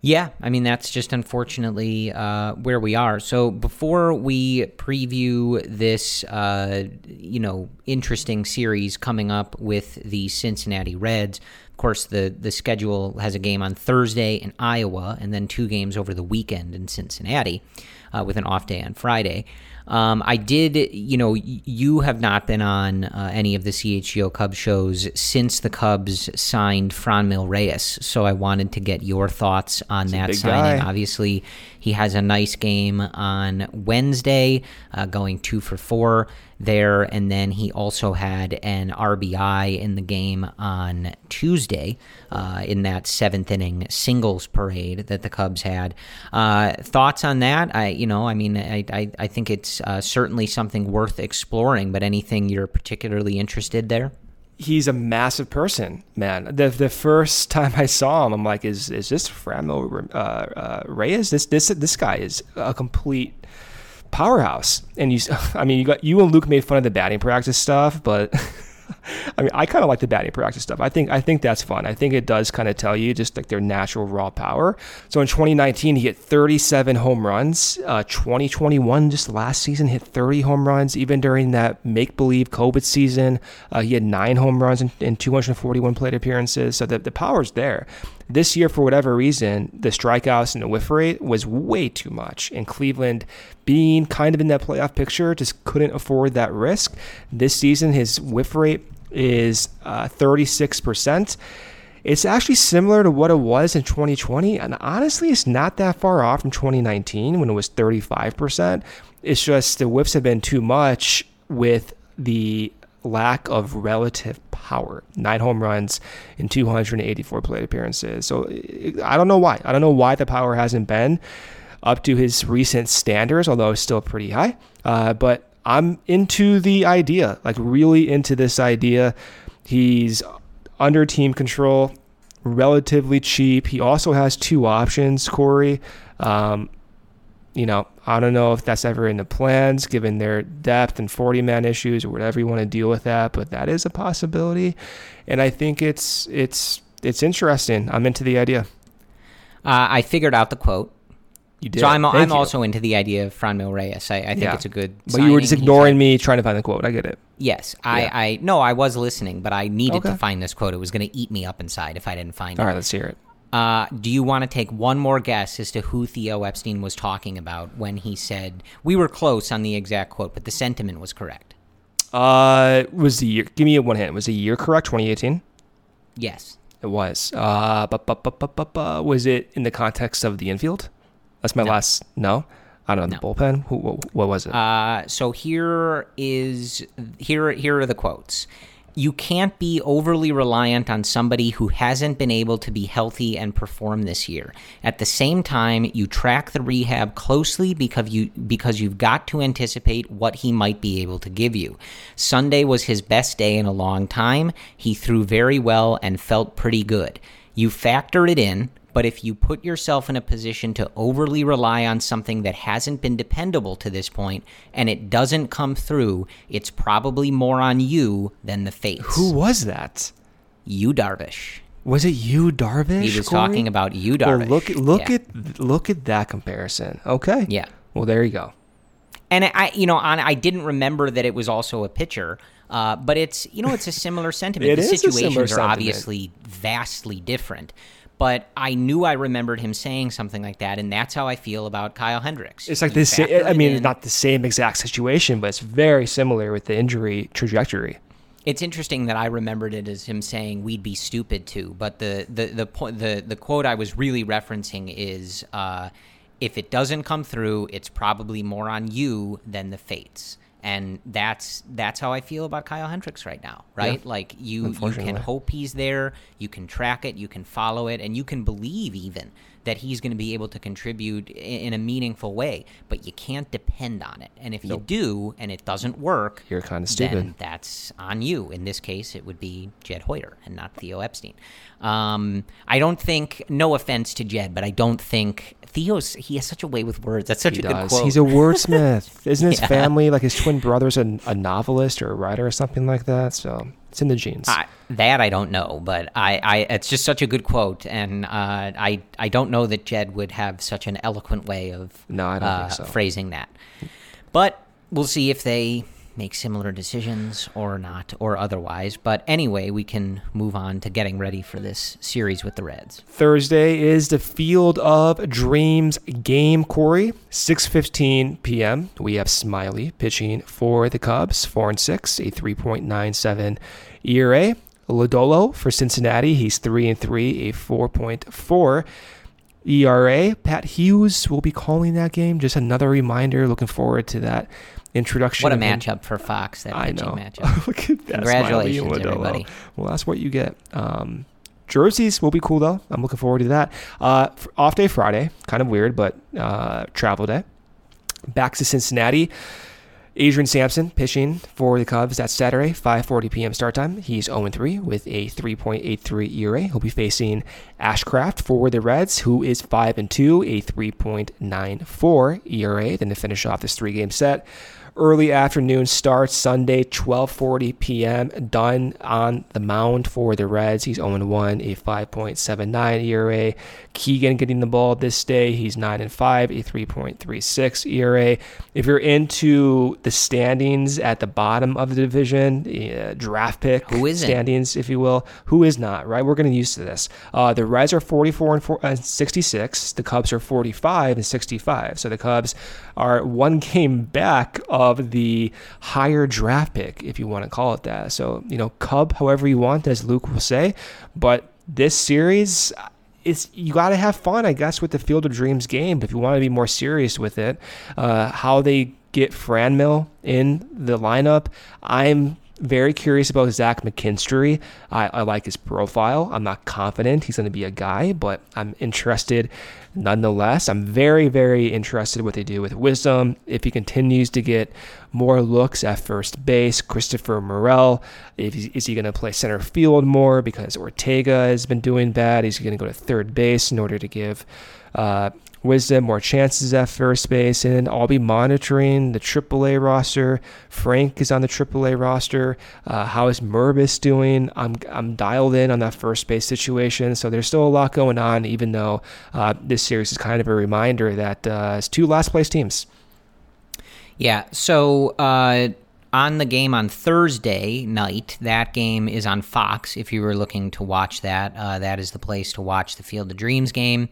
A: Yeah, I mean that's just unfortunately uh, where we are. So before we preview this, uh, you know, interesting series coming up with the Cincinnati Reds, of course the the schedule has a game on Thursday in Iowa, and then two games over the weekend in Cincinnati, uh, with an off day on Friday. Um, I did, you know, you have not been on uh, any of the CHGO Cubs shows since the Cubs signed Franmil Reyes, so I wanted to get your thoughts on that signing.
B: Guy.
A: Obviously, he has a nice game on Wednesday, uh, going two for four there, and then he also had an RBI in the game on Tuesday uh, in that seventh inning singles parade that the Cubs had. Uh, thoughts on that? I, you know, I mean, I, I, I think it's uh, certainly something worth exploring. But anything you're particularly interested there?
B: he's a massive person, man. The the first time I saw him, I'm like, is is this Franmil uh, uh, Reyes? This this this guy is a complete powerhouse. And you, I mean, you got you and Luke made fun of the batting practice stuff, but. I mean, I kind of like the batting practice stuff. I think I think that's fun. I think it does kind of tell you just like their natural raw power. So in 2019, he hit 37 home runs. Uh, 2021, just last season, hit 30 home runs. Even during that make believe COVID season, uh, he had nine home runs in 241 plate appearances. So the the power's there. This year, for whatever reason, the strikeouts and the whiff rate was way too much. And Cleveland, being kind of in that playoff picture, just couldn't afford that risk. This season, his whiff rate is uh, 36%. It's actually similar to what it was in 2020. And honestly, it's not that far off from 2019 when it was 35%. It's just the whiffs have been too much with the lack of relative power. Nine home runs in 284 plate appearances. So I don't know why. I don't know why the power hasn't been up to his recent standards, although it's still pretty high. Uh, but I'm into the idea, like really into this idea. He's under team control, relatively cheap. He also has two options, Corey. Um, you know, I don't know if that's ever in the plans given their depth and 40 man issues or whatever you want to deal with that, but that is a possibility. And I think it's it's it's interesting. I'm into the idea.
A: Uh, I figured out the quote.
B: You did.
A: So I'm, I'm also into the idea of Franmil Reyes. I, I think
B: Yeah.
A: it's a good.
B: But you were just
A: signing. He's
B: ignoring me trying to find the quote. I get it.
A: Yes, I,
B: Yeah.
A: I no, I was listening, but I needed
B: Okay.
A: to find this quote. It was going to eat me up inside if I didn't find
B: All
A: it.
B: All right, let's hear it.
A: Uh, do you want to take one more guess as to who Theo Epstein was talking about when he said we were close on the exact quote, but the sentiment was correct?
B: Uh, was the year? Give me a one hand. Was the year correct? 2018.
A: Yes.
B: It was. Uh, bu- bu- bu- bu- bu- bu- was it in the context of the infield? That's my
A: No.
B: last. No, I don't know.
A: No.
B: The bullpen. Who, what, what was it?
A: Uh, so here is here here are the quotes. You can't be overly reliant on somebody who hasn't been able to be healthy and perform this year. At the same time, you track the rehab closely because you because you've got to anticipate what he might be able to give you. Sunday was his best day in a long time. He threw very well and felt pretty good. You factor it in, but if you put yourself in a position to overly rely on something that hasn't been dependable to this point and it doesn't come through, it's probably more on you than the fates.
B: Who was that?
A: Yu, Darvish.
B: Was it Yu, Darvish?
A: He was
B: Corey?
A: talking about Yu,
B: Well,
A: Darvish.
B: look, look
A: Yeah.
B: at look at that comparison. Okay.
A: Yeah.
B: Well, there you go.
A: And I, you know, on, I didn't remember that it was also a pitcher, uh, but it's, you know, it's a similar sentiment.
B: It
A: the
B: is a similar
A: situations are
B: sentiment.
A: obviously vastly different, but I knew I remembered him saying something like that, and that's how I feel about Kyle Hendricks.
B: It's like
A: You
B: this. I mean,
A: in.
B: not the same exact situation, but it's very similar with the injury trajectory.
A: It's interesting that I remembered it as him saying we'd be stupid too, but the the the point the the quote I was really referencing is uh, if it doesn't come through, it's probably more on you than the fates. And that's that's how I feel about Kyle Hendricks right now, right? Like you you can hope he's there, you can track it, you can follow it, and you can believe even that he's going to be able to contribute in a meaningful way, but you can't depend on it. And if you do and it doesn't work,
B: You're kinda
A: then
B: stupid.
A: that's on you. In this case, it would be Jed Hoyer and not Theo Epstein. Um, I don't think, no offense to Jed, but I don't think Theo's, he has such a way with words. That's such
B: He
A: a good
B: does.
A: quote.
B: He's a wordsmith. Isn't his
A: Yeah.
B: family like his twin brother's a, a novelist or a writer or something like that? So it's in the genes.
A: I, that I don't know, but I, I, it's just such a good quote, and uh, I, I don't know that Jed would have such an eloquent way of
B: No, I don't
A: uh,
B: think so.
A: phrasing that. But we'll see if they make similar decisions or not, or otherwise. But anyway, we can move on to getting ready for this series with the Reds.
B: Thursday is the Field of Dreams game, Corey. 6:15 p.m. We have Smyly pitching for the Cubs, four and six, a 3.97 ERA. Lodolo for Cincinnati, he's three and three, a 4.4 ERA. Pat Hughes will be calling that game. Just another reminder. Looking forward to that introduction.
A: What a matchup for Fox! That
B: I
A: pitching
B: know.
A: matchup.
B: Look at that.
A: Congratulations,
B: Smyly and Lodolo.
A: everybody.
B: Well, that's what you get. Um, jerseys will be cool though. I'm looking forward to that. Uh, off day Friday, kind of weird, but uh, travel day. Back to Cincinnati. Adrian Sampson pitching for the Cubs that Saturday, 5:40 p.m. start time. He's 0-3 with a 3.83 ERA. He'll be facing Ashcraft for the Reds, who is 5 and 2, a 3.94 ERA. Then to finish off this three-game set, early afternoon start Sunday, 12:40 p.m. Dunn on the mound for the Reds. He's 0-1, a 5.79 ERA. Keegan getting the ball this day. He's 9 and 5, a 3.36 ERA. If you're into the standings at the bottom of the division, uh, draft pick
A: Who
B: standings, if you will, who is not, right? We're getting used to this. Uh, the Reds are 44 and, four, uh, 66. The Cubs are 45 and 65. So the Cubs are one game back of the higher draft pick, if you want to call it that. So, you know, Cub, however you want, as Luke will say. But this series, it's you got to have fun, I guess, with the Field of Dreams game. If you want to be more serious with it, uh, how they get Franmil in the lineup, I'm very curious about Zach McKinstry. I, I like his profile. I'm not confident he's going to be a guy, but I'm interested nonetheless. I'm very, very interested what they do with Wisdom. If he continues to get more looks at first base, Christopher Morel, is he going to play center field more because Ortega has been doing bad? Is he going to go to third base in order to give uh, Wisdom more chances at first base, and I'll be monitoring the AAA roster. Frank is on the AAA roster. Uh, how is Mervis doing? I'm I'm dialed in on that first base situation. So there's still a lot going on, even though uh, this series is kind of a reminder that uh, it's two last place teams.
A: Yeah. So uh, on the game on Thursday night, that game is on Fox. If you were looking to watch that, uh, that is the place to watch the Field of Dreams game.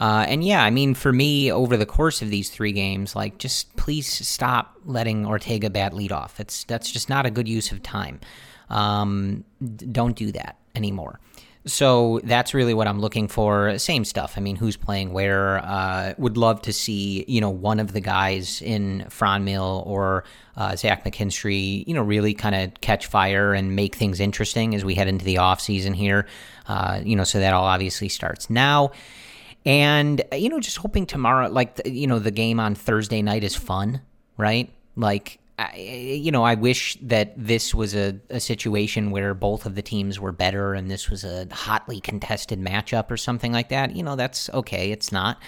A: Uh, and yeah, I mean, for me, over the course of these three games, like, just please stop letting Ortega bat lead off. It's that's just not a good use of time. Um, don't do that anymore. So that's really what I'm looking for. Same stuff. I mean, who's playing where? Uh, would love to see you know one of the guys in Franmil or uh, Zach McKinstry, you know, really kind of catch fire and make things interesting as we head into the off season here. Uh, you know, so that all obviously starts now. And, you know, just hoping tomorrow, like, you know, the game on Thursday night is fun, right? Like, I, you know, I wish that this was a, a situation where both of the teams were better and this was a hotly contested matchup or something like that. You know, that's okay. It's not.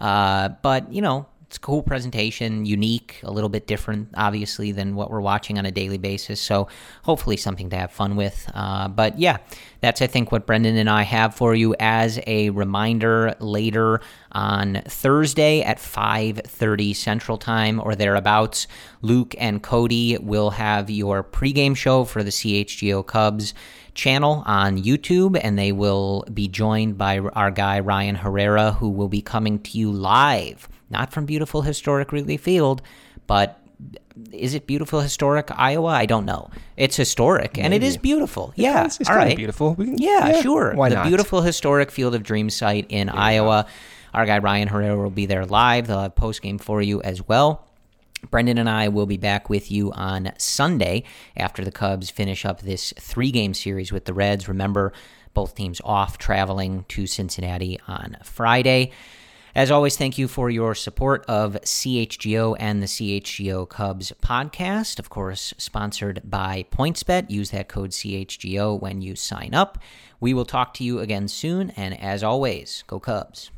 A: Uh, but, you know, it's a cool presentation, unique, a little bit different, obviously, than what we're watching on a daily basis. So hopefully something to have fun with. Uh, but yeah, that's I think what Brendan and I have for you as a reminder later on Thursday at 5:30 Central Time or thereabouts. Luke and Cody will have your pregame show for the CHGO Cubs channel on YouTube, and they will be joined by our guy Ryan Herrera, who will be coming to you live not from beautiful historic Wrigley Field, but is it beautiful historic Iowa? I don't know. It's historic Maybe. and it is beautiful. Yeah,
B: it's, it's
A: all right.
B: beautiful.
A: Can, yeah, yeah, sure.
B: Why
A: the
B: not?
A: beautiful historic Field of Dreams site in yeah. Iowa. Our guy Ryan Herrera will be there live. They'll have post game for you as well. Brendan and I will be back with you on Sunday after the Cubs finish up this three game series with the Reds. Remember, both teams off traveling to Cincinnati on Friday. As always, thank you for your support of CHGO and the CHGO Cubs podcast. Of course, sponsored by PointsBet. Use that code CHGO when you sign up. We will talk to you again soon, and as always, go Cubs.